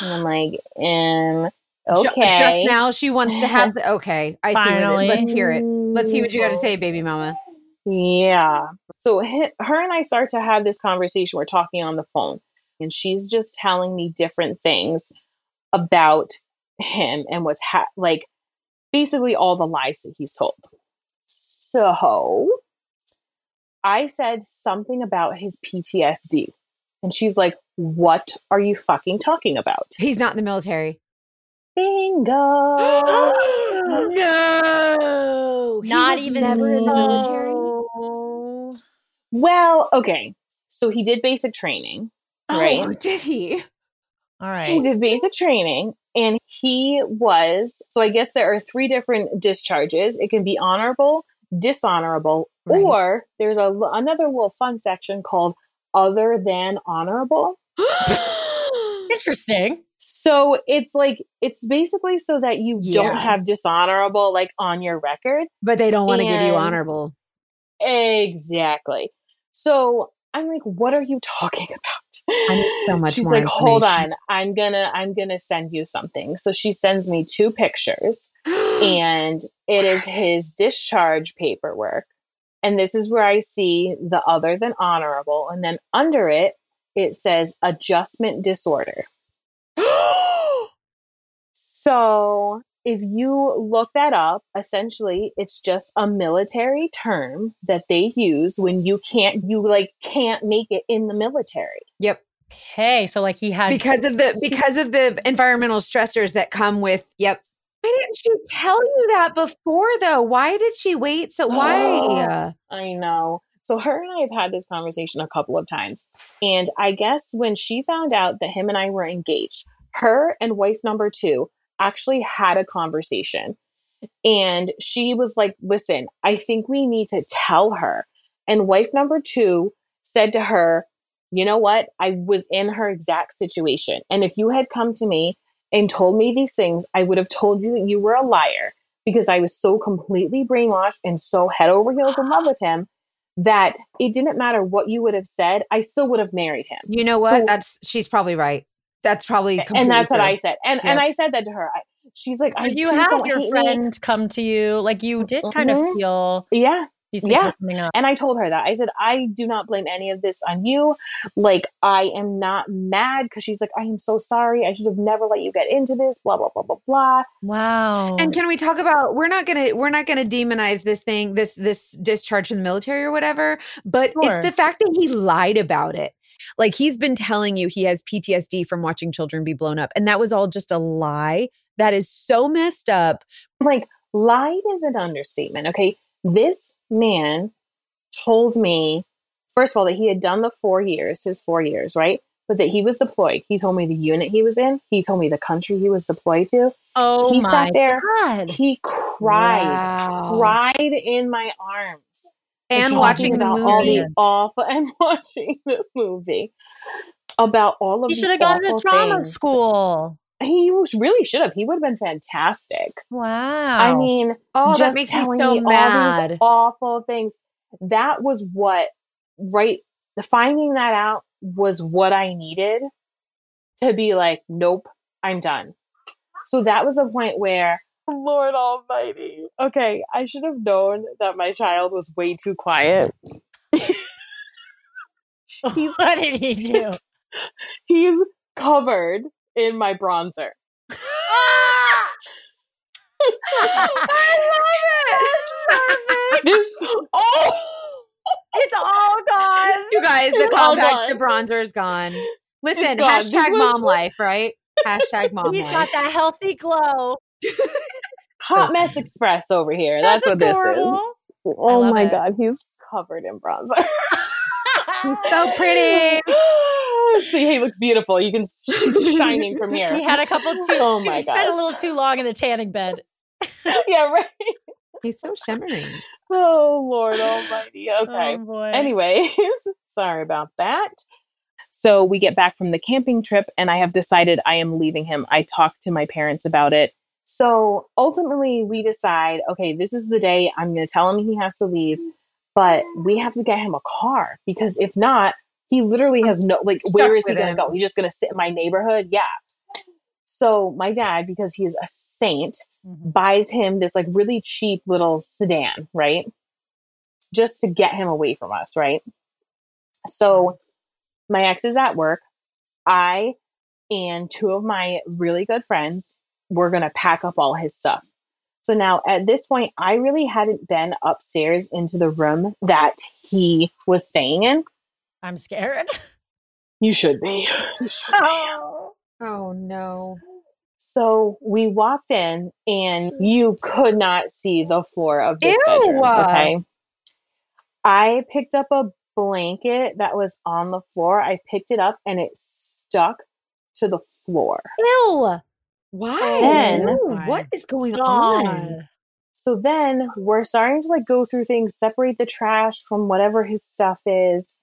And I'm like, um, okay. Just now she wants to have the okay. I see. What Finally. it, let's hear it. Let's hear what you got to say, baby mama. Yeah. So hi- her and I start to have this conversation. We're talking on the phone, and she's just telling me different things about him and what's ha- like basically all the lies that he's told. So I said something about his PTSD, and she's like, "What are you fucking talking about?" He's not in the military. Bingo. no, Not even never in the military. Well, okay. So he did basic training, right? Oh, did he? All right. He did basic training and he was so I guess there are three different discharges. It can be honorable, dishonorable, Right. or there's a another little fun section called other than honorable. Interesting. So it's like it's basically so that you don't have dishonorable like on your record. but they don't want to give you honorable. Exactly. So I'm like, what are you talking about? I need so much She's like, hold on, I'm gonna I'm gonna send you something. So she sends me two pictures, and it is his discharge paperwork. And this is where I see the other than honorable, and then under it it says adjustment disorder. So if you look that up, essentially it's just a military term that they use when you can't you like can't make it in the military. yep. Okay, so like he had Because of the because of the environmental stressors that come with. Yep. Why didn't she tell you that before though? Why did she wait? So why? I know. So her and I have had this conversation a couple of times. And I guess when she found out that him and I were engaged, her and wife number 2 actually had a conversation. And she was like, "Listen, I think we need to tell her And wife number two said to her, You know what? I was in her exact situation. And if you had come to me and told me these things, I would have told you that you were a liar because I was so completely brainwashed and so head over heels in love with him that it didn't matter what you would have said, I still would have married him. You know what? So- that's she's probably right. That's probably and that's what I said. And and I said that to her. I, she's like, I you please had your hate me. friend come to you, like you did kind of Mhm. feel Yeah. these Yeah. coming up. And I told her that. I said, I do not blame any of this on you. Like, I am not mad because she's like, I am so sorry. I should have never let you get into this, blah, blah, blah, blah, blah. Wow. And can we talk about we're not gonna we're not gonna demonize this thing, this this discharge from the military or whatever, but Sure. it's the fact that he lied about it. Like he's been telling you he has PTSD from watching children be blown up, and that was all just a lie. That is so messed up. like lied is an understatement okay this man told me first of all that he had done the four years his four years right but that he was deployed he told me the unit he was in he told me the country he was deployed to oh he my sat there god. he cried Wow. cried in my arms And watching the about all movie. the awful and watching the movie about all of He should have gone to trauma things. school. he was- really should have he would have been fantastic Wow. I mean, Oh, that makes me so all these awful things. That was what, right? The finding that out was what I needed to be like, nope, I'm done. So that was a point where, Lord Almighty. Okay, I should have known that my child was way too quiet. what did he do? He's covered in my bronzer. I This, love it. Oh! It's all gone. You guys, the It's all the bronzer is gone. Listen, gone. This hashtag was- mom life, right? Hashtag mom He's life. got that healthy glow. Hot mess express over here. That's, what adorable. this is. Oh my it. god, he's covered in bronzer. so pretty. See, he looks beautiful. You can he's shining from here. He had a couple too. Oh too- my he spent a little too long in the tanning bed. yeah, right. He's so shimmering. Oh Lord Almighty. Okay. Oh boy. Anyways, sorry about that. So we get back from the camping trip, and I have decided I am leaving him. I talked to my parents about it. So ultimately, we decide okay, this is the day I'm going to tell him he has to leave, but we have to get him a car because if not, he literally has no, like, where is he going to go? He's just going to sit in my neighborhood? Yeah. So my dad, because he is a saint, Mhm. buys him this like really cheap little sedan, right? Just to get him away from us, right? So my ex is at work. I and two of my really good friends were going to pack up all his stuff. So now at this point, I really hadn't been upstairs into the room that he was staying in. I'm scared. You should be. You should be. Oh. Oh no. So we walked in, and you could not see the floor of this Ew. bedroom. Okay. I picked up a blanket that was on the floor. I picked it up, and it stuck to the floor. Ew. Oh Why? Then- Ew, Oh what is going on? So then we're starting to like go through things, separate the trash from whatever his stuff is.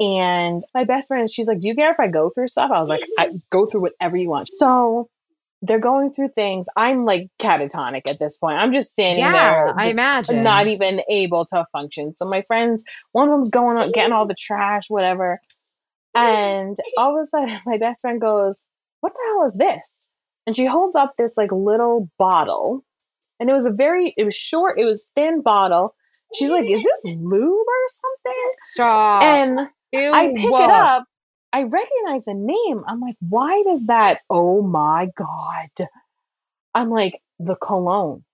And my best friend, she's like, Do you care if I go through stuff? I was like, I go through whatever you want. So they're going through things. I'm like catatonic at this point. I'm just standing Yeah, there. I imagine. Not even able to function. So my friends, one of them's going on, getting all the trash, whatever. And all of a sudden, my best friend goes, What the hell is this? And she holds up this like little bottle. And it was a very, it was short, it was thin bottle. She's like, Is this lube or something? Stop. And Ew. I pick it up. I recognize the name. I'm like, why does that? Oh my God. I'm like, the cologne.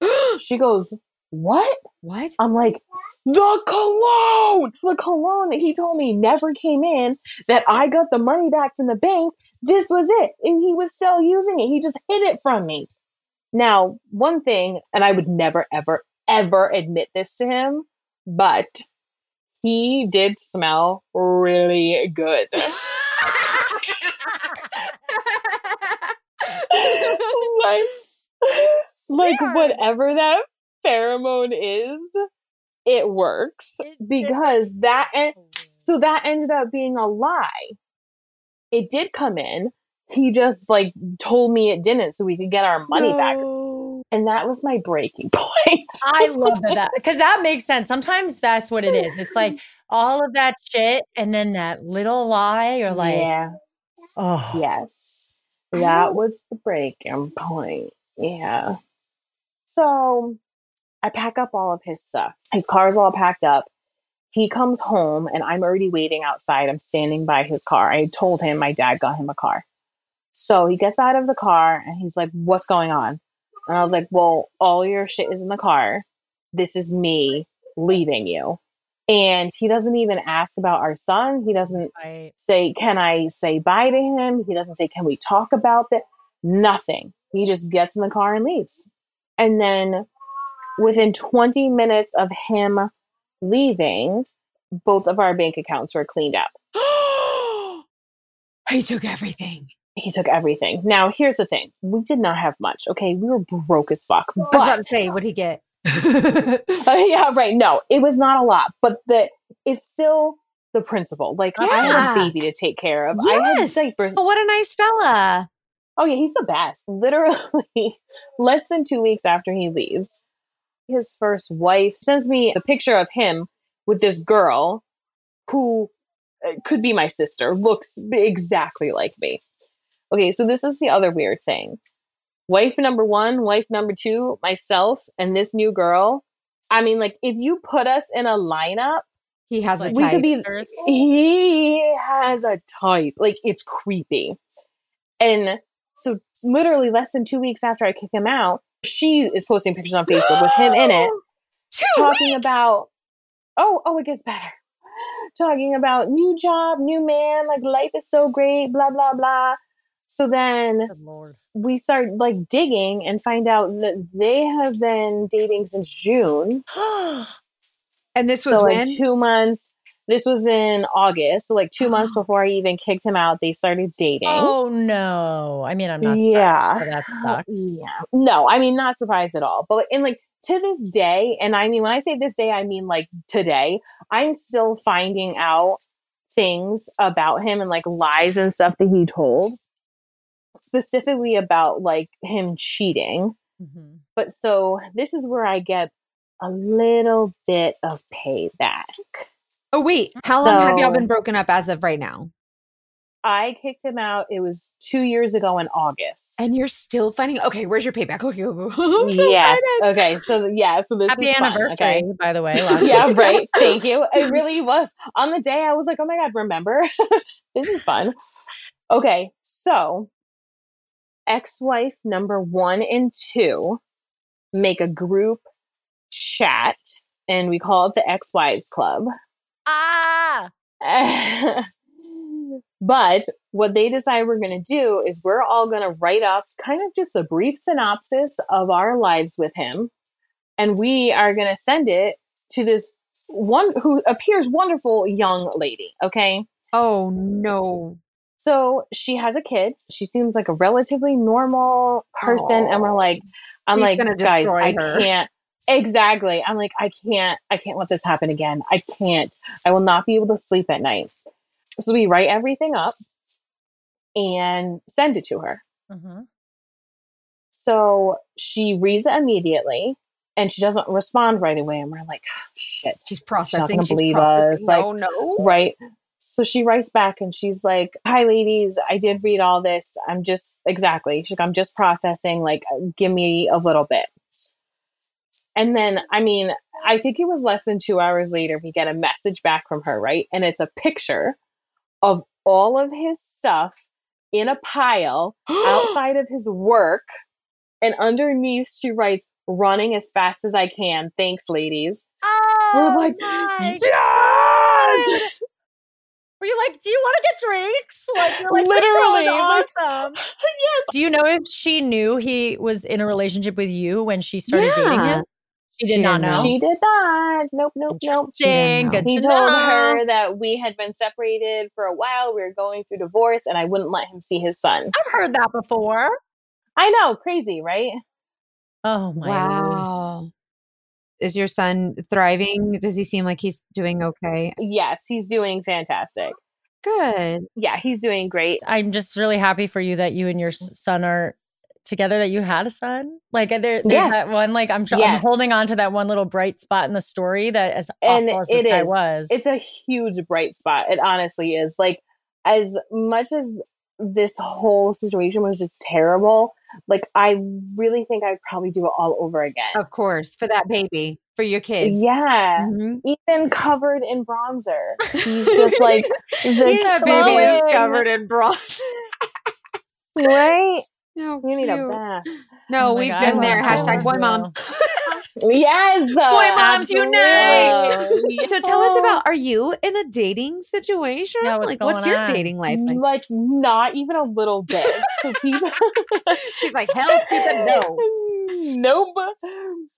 She goes, what? what? I'm like, the cologne! The cologne that he told me never came in, that I got the money back from the bank. This was it. And he was still using it. He just hid it from me. Now, one thing, and I would never, ever, ever admit this to him, but he did smell really good. like, like whatever that pheromone is, it works because that en- so that ended up being a lie. It did come in. He just like told me it didn't so we could get our money back. And that was my breaking point. I love that because that makes sense. Sometimes that's what it is. It's like all of that shit and then that little lie. You're like, yeah. oh, Yes. That was the breaking point. Yeah. So I pack up all of his stuff. His car's all packed up. He comes home and I'm already waiting outside. I'm standing by his car. I told him my dad got him a car. So he gets out of the car and he's like, What's going on? And I was like, Well, all your shit is in the car. This is me leaving you. And he doesn't even ask about our son. He doesn't Right. say, Can I say bye to him? He doesn't say, Can we talk about that? Nothing. He just gets in the car and leaves. And then within 20 minutes of him leaving, both of our bank accounts were cleaned out. he took everything. He took everything. Now, here's the thing we did not have much. Okay. We were broke as fuck. I was about But to say, what'd he get? Uh, yeah, right. No, it was not a lot, but the it's still the principle. Like I had a baby to take care of. I had Yes. diapers. oh, what a nice fella. Oh yeah, he's the best. Literally, less than two weeks after he leaves, his first wife sends me a picture of him with this girl who uh, could be my sister, looks exactly like me. Okay, so this is the other weird thing. Wife number one, wife number two, myself, and this new girl. I mean, like, if you put us in a lineup, He has a Like, we type. could be he has a type like it's creepy and so literally less than two weeks after i kick him out she is posting pictures on facebook with him in it Two talking weeks? about oh oh it gets better talking about new job new man like life is so great blah blah blah so then we start like digging and find out that they have been dating since june And this was so when? like two months. This was in August, so like two months before I even kicked him out, they started dating. oh no. I mean, I'm not. yeah, that sucks. yeah. No, I mean not surprised at all. But like, and like to this day, and I mean when I say this day, I mean like today. I'm still finding out things about him and like lies and stuff that he told, specifically about like him cheating. Mhm. But so this is where I get a little bit of payback. Oh, wait. Mm, how long have y'all been broken up as of right now? I kicked him out. It was two years ago in August. And you're still finding. Okay, where's your payback? Okay, go, go. I'm so yes. excited. Okay. So yeah. So this Happy is fun, anniversary, okay? by the way. Last yeah. week. Right. Thank you. It really was. On the day, I was like, "Oh my god, remember? this is fun." Okay. So, ex-wife number one and two make a group chat, and we call it the ex-wives club. Ah. but what they decide we're going to do is we're all going to write up kind of just a brief synopsis of our lives with him. And we are going to send it to this one who appears wonderful young lady. Okay. Oh, no. So she has a kid. She seems like a relatively normal person. And we're like, I'm He's like, guys, I her." can't. Exactly. I'm like, I can't, I can't let this happen again. I can't. I will not be able to sleep at night. So we write everything up and send it to her. Mhm. So she reads it immediately and she doesn't respond right away. And we're like, "Ah, shit. She's processing. she's believe processing. us, like- no, no. Right. So she writes back and she's like, Hi, ladies. I did read all this. I'm just, exactly. She's like, I'm just processing. Like, give me a little bit. And then, I mean, I think it was less than two hours later, we get a message back from her, right? And it's a picture of all of his stuff in a pile outside of his work. And underneath, she writes, running as fast as I can. Thanks, ladies. Oh, We're like, my yes! God. Were you like, do you want to get drinks? Like, you're like, Literally, this like- girl awesome. yes. Do you know if she knew he was in a relationship with you when she started dating him? She did She not know. know. She did not. Nope, nope, nope. Interesting. Good He to told know. her that we had been separated for a while. We were going through divorce, and I wouldn't let him see his son. I've heard that before. I know, crazy, right? Oh my lord. Wow. is your son thriving? Does he seem like he's doing okay? Yes, he's doing fantastic. Good. Yeah, he's doing great. I'm just really happy for you that you and your son are together that you had a son like there, there's Yes. that one like I'm, tr- I'm holding on to that one little bright spot in the story that as And awful as this it guy is. was It's a huge bright spot. It honestly is. Like as much as this whole situation was just terrible, like I really think I'd probably do it all over again. Of course, for that baby, for your kids. Yeah. Mhm. Even covered in bronzer. He's just like the That baby is covered in bronzer. right? No, You need a bath. No, Oh we've God, been there. Hashtag boy mom. Yes. Uh, boy moms unite. So tell us about are you in a dating situation? Yeah, what's like what's your on? dating life like? like not even a little bit. So people She's like, hell, she said no. Nope.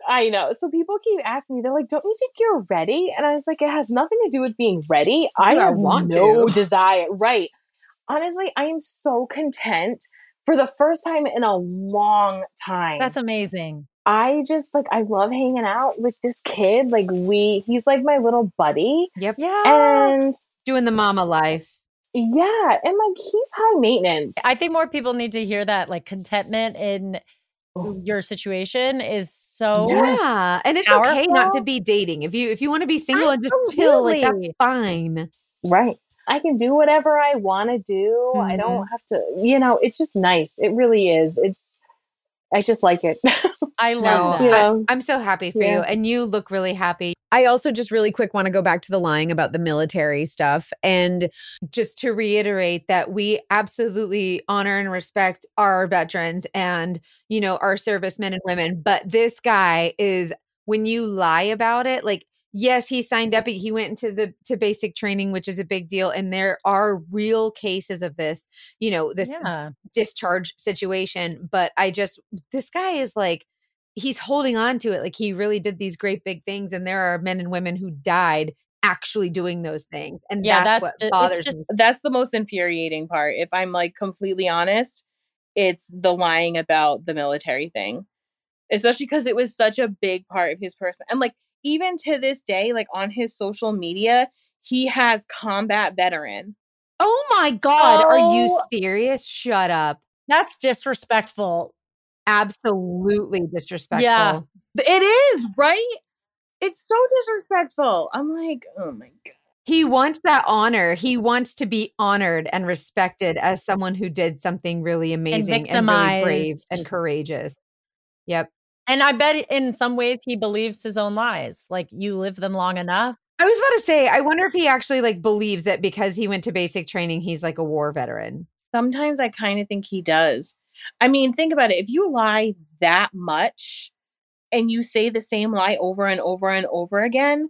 I know. So people keep asking me, they're like, Don't you think you're ready? And I was like, It has nothing to do with being ready. I I have want no to." desire. Right. Honestly, I am so content for the first time in a long time. that's amazing I just like I love hanging out with this kid. Like we he's like my little buddy. Yep. yeah And Doing the mama life. yeah, and like he's high maintenance. I think more people need to hear that like contentment in Oh. your situation is so Yeah. And it's okay not to be dating. If you if you want to be single and just chill, like that's fine. Right. I can do whatever I want to do. I don't mm-hmm. have to, you know, it's just nice. It really is. It's, I just like it. I love No, that. Yeah. I, I'm so happy for Yeah. you. And you look really happy. I also just really quick want to go back to the lying about the military stuff and just to reiterate that we absolutely honor and respect our veterans and, you know, our servicemen and women. But this guy is, when you lie about it, like, yes, he signed up, he went into the to basic training, which is a big deal. And there are real cases of this, you know, this yeah discharge situation but i just this guy is like he's holding on to it like he really did these great big things and there are men and women who died actually doing those things and Yeah, that's, that's what bothers just- me That's the most infuriating part. If I'm like completely honest, it's the lying about the military thing, especially because it was such a big part of his person. And like, even to this day, like on his social media, he has combat veteran. oh my god are you Oh. serious shut up that's disrespectful absolutely disrespectful Yeah. It is, right? It's so disrespectful. I'm like, oh my God. he wants that honor he wants to be honored and respected as someone who did something really amazing and, really brave and courageous yep and I bet in some ways he believes his own lies like you live them long enough I was about to say, I wonder if he actually like believes that because he went to basic training, he's like a war veteran. Sometimes I kind of think he does. I mean, think about it. If you lie that much and you say the same lie over and over and over again,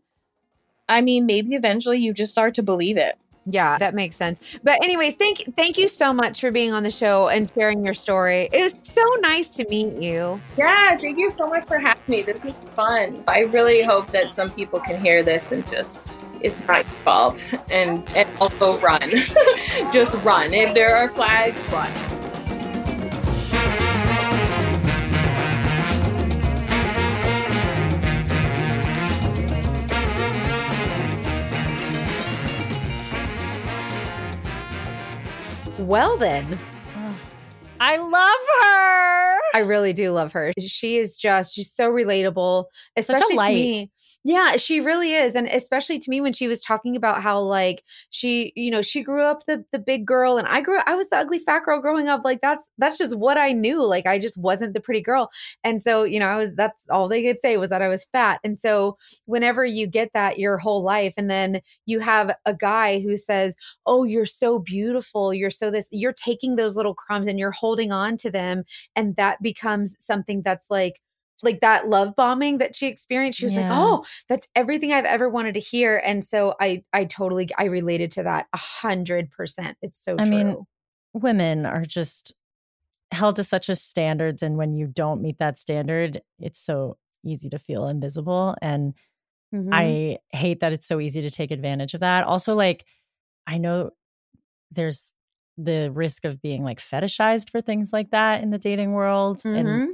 I mean, maybe eventually you just start to believe it. Yeah, that makes sense. But anyways, thank thank you so much for being on the show and sharing your story. It was so nice to meet you. Yeah, thank you so much for having me. This was fun. I really hope that some people can hear this and just it's not your fault. And and also run. just run. If there are flags, run. Well then, I love her I really do love her. She is just she's so relatable, especially to me. Yeah, she really is, and especially to me when she was talking about how like she, you know, she grew up the the big girl, and I grew I was the ugly fat girl growing up. Like that's that's just what I knew. Like I just wasn't the pretty girl, and so you know I was that's all they could say was that I was fat. And so whenever you get that your whole life, and then you have a guy who says, "Oh, you're so beautiful. You're so this." You're taking those little crumbs and you're holding on to them and that becomes something that's like like that love bombing that she experienced she was like oh that's everything i've ever wanted to hear. And so i i totally i related to that a hundred percent. It's so I true. mean, women are just held to such a standards and when you don't meet that standard it's so easy to feel invisible and Mhm. i hate that it's so easy to take advantage of that. Also like i know there's the risk of being like fetishized for things like that in the dating world and Mhm.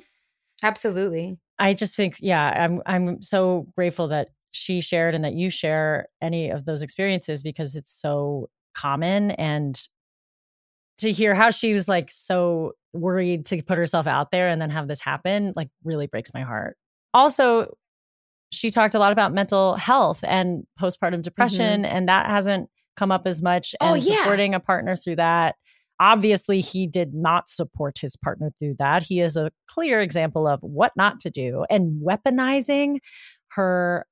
absolutely I just think, yeah, I'm I'm so grateful that she shared and that you share any of those experiences because it's so common and to hear how she was like so worried to put herself out there and then have this happen like really breaks my heart. Also, she talked a lot about mental health and postpartum Mm-hmm. depression and that hasn't come up as much Oh, and yeah. supporting a partner through that obviously he did not support his partner through that he is a clear example of what not to do and weaponizing her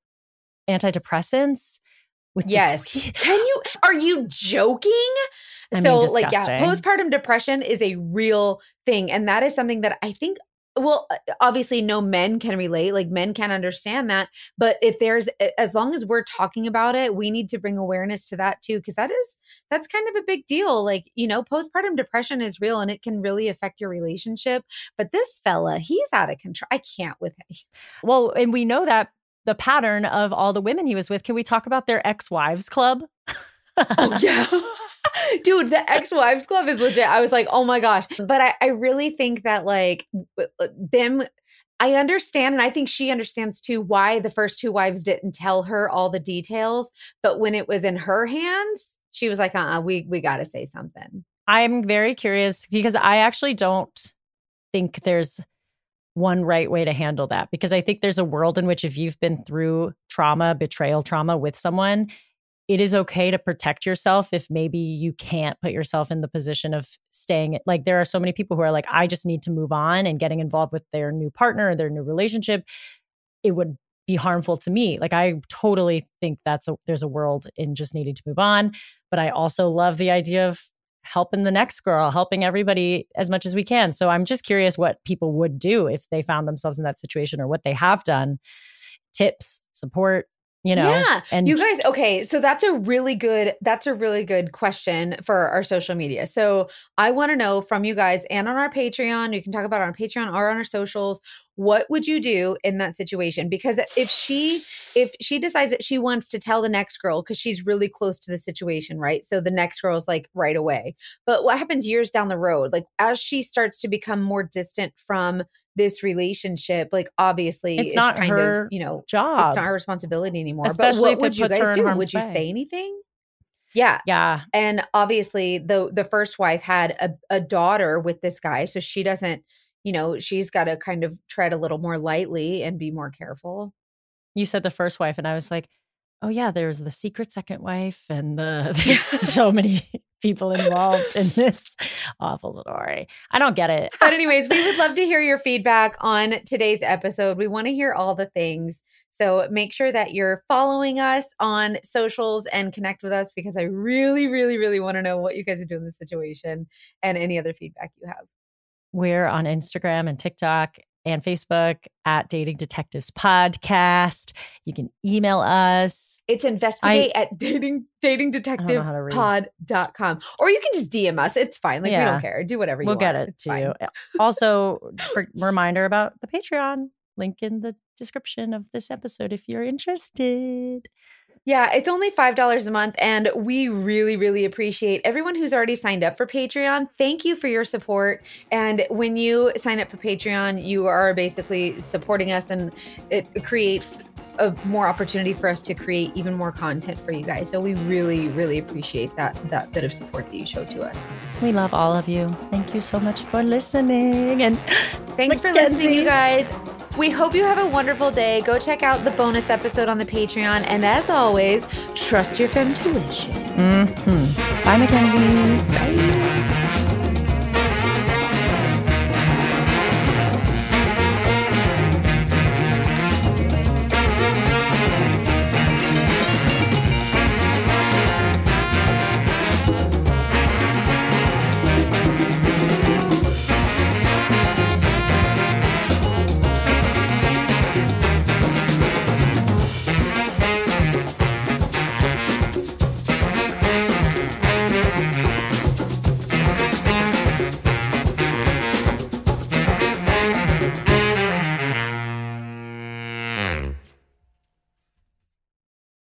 antidepressants with the- Yes. Can you are you joking? I so mean, like yeah, postpartum depression is a real thing and that is something that I think well uh, obviously no men can relate like men can understand that but if there's as long as we're talking about it we need to bring awareness to that too because that is that's kind of a big deal like you know postpartum depression is real and it can really affect your relationship but this fella he's out of control i can't with him well and we know that the pattern of all the women he was with can we talk about their ex-wives club Oh yeah. Dude, the ex-wives club is legit. I was like, oh my gosh. But I, I really think that like uh, them I understand and I think she understands too why the first two wives didn't tell her all the details. But when it was in her hands, she was like, uh uh we we gotta say something. I'm very curious because I actually don't think there's one right way to handle that because I think there's a world in which if you've been through trauma, betrayal trauma with someone, it is okay to protect yourself if maybe you can't put yourself in the position of staying like there are so many people who are like I just need to move on and getting involved with their new partner or their new relationship it would be harmful to me like I totally think that's a there's a world in just needing to move on but I also love the idea of helping the next girl, helping everybody as much as we can. So I'm just curious what people would do if they found themselves in that situation or what they have done. Tips, support, you know. yeah. and you guys, okay. So that's a really good, that's a really good question for our social media. So I want to know from you guys and on our Patreon, you can talk about on Patreon or on our socials. What would you do in that situation? Because if she, if she decides that she wants to tell the next girl because she's really close to the situation, right? So the next girl is like right away. But what happens years down the road? Like as she starts to become more distant from this relationship, like obviously It's not kind her of, you know, job. it's not her responsibility anymore. Especially but if what would you guys do? Would you way. say anything? Yeah. yeah. And obviously the the first wife had a, a daughter with this guy. So she doesn't, you know, she's got to kind of tread a little more lightly and be more careful. You said the first wife, and I was like, oh yeah, there's the secret second wife, and the there's so many people involved in this awful story. I don't get it. But anyways, we would love to hear your feedback on today's episode. We want to hear all the things. So make sure that you're following us on socials and connect with us because I really, really, really want to know what you guys are doing in this situation and any other feedback you have. We're on Instagram and TikTok and Facebook at Dating Detectives Podcast. You can email us. It's investigate at dating dating detective how to read. pod.com. Or you can just DM us. It's fine. Like we don't care. Do whatever you We'll want. get it It's to fine. you. Also, for, reminder about the Patreon link in the description of this episode if you're interested. Yeah, it's only $5 a month. And we really, really appreciate everyone who's already signed up for Patreon. Thank you for your support. And when you sign up for Patreon, you are basically supporting us, and it creates a more opportunity for us to create even more content for you guys. So we really, really appreciate that that bit of support that you show to us. We love all of you. Thank you so much for listening. And Thanks for listening, you guys. We hope you have a wonderful day. Go check out the bonus episode on the Patreon. And as always, trust your femtuition. Mhm. bye, Mackenzie. Bye.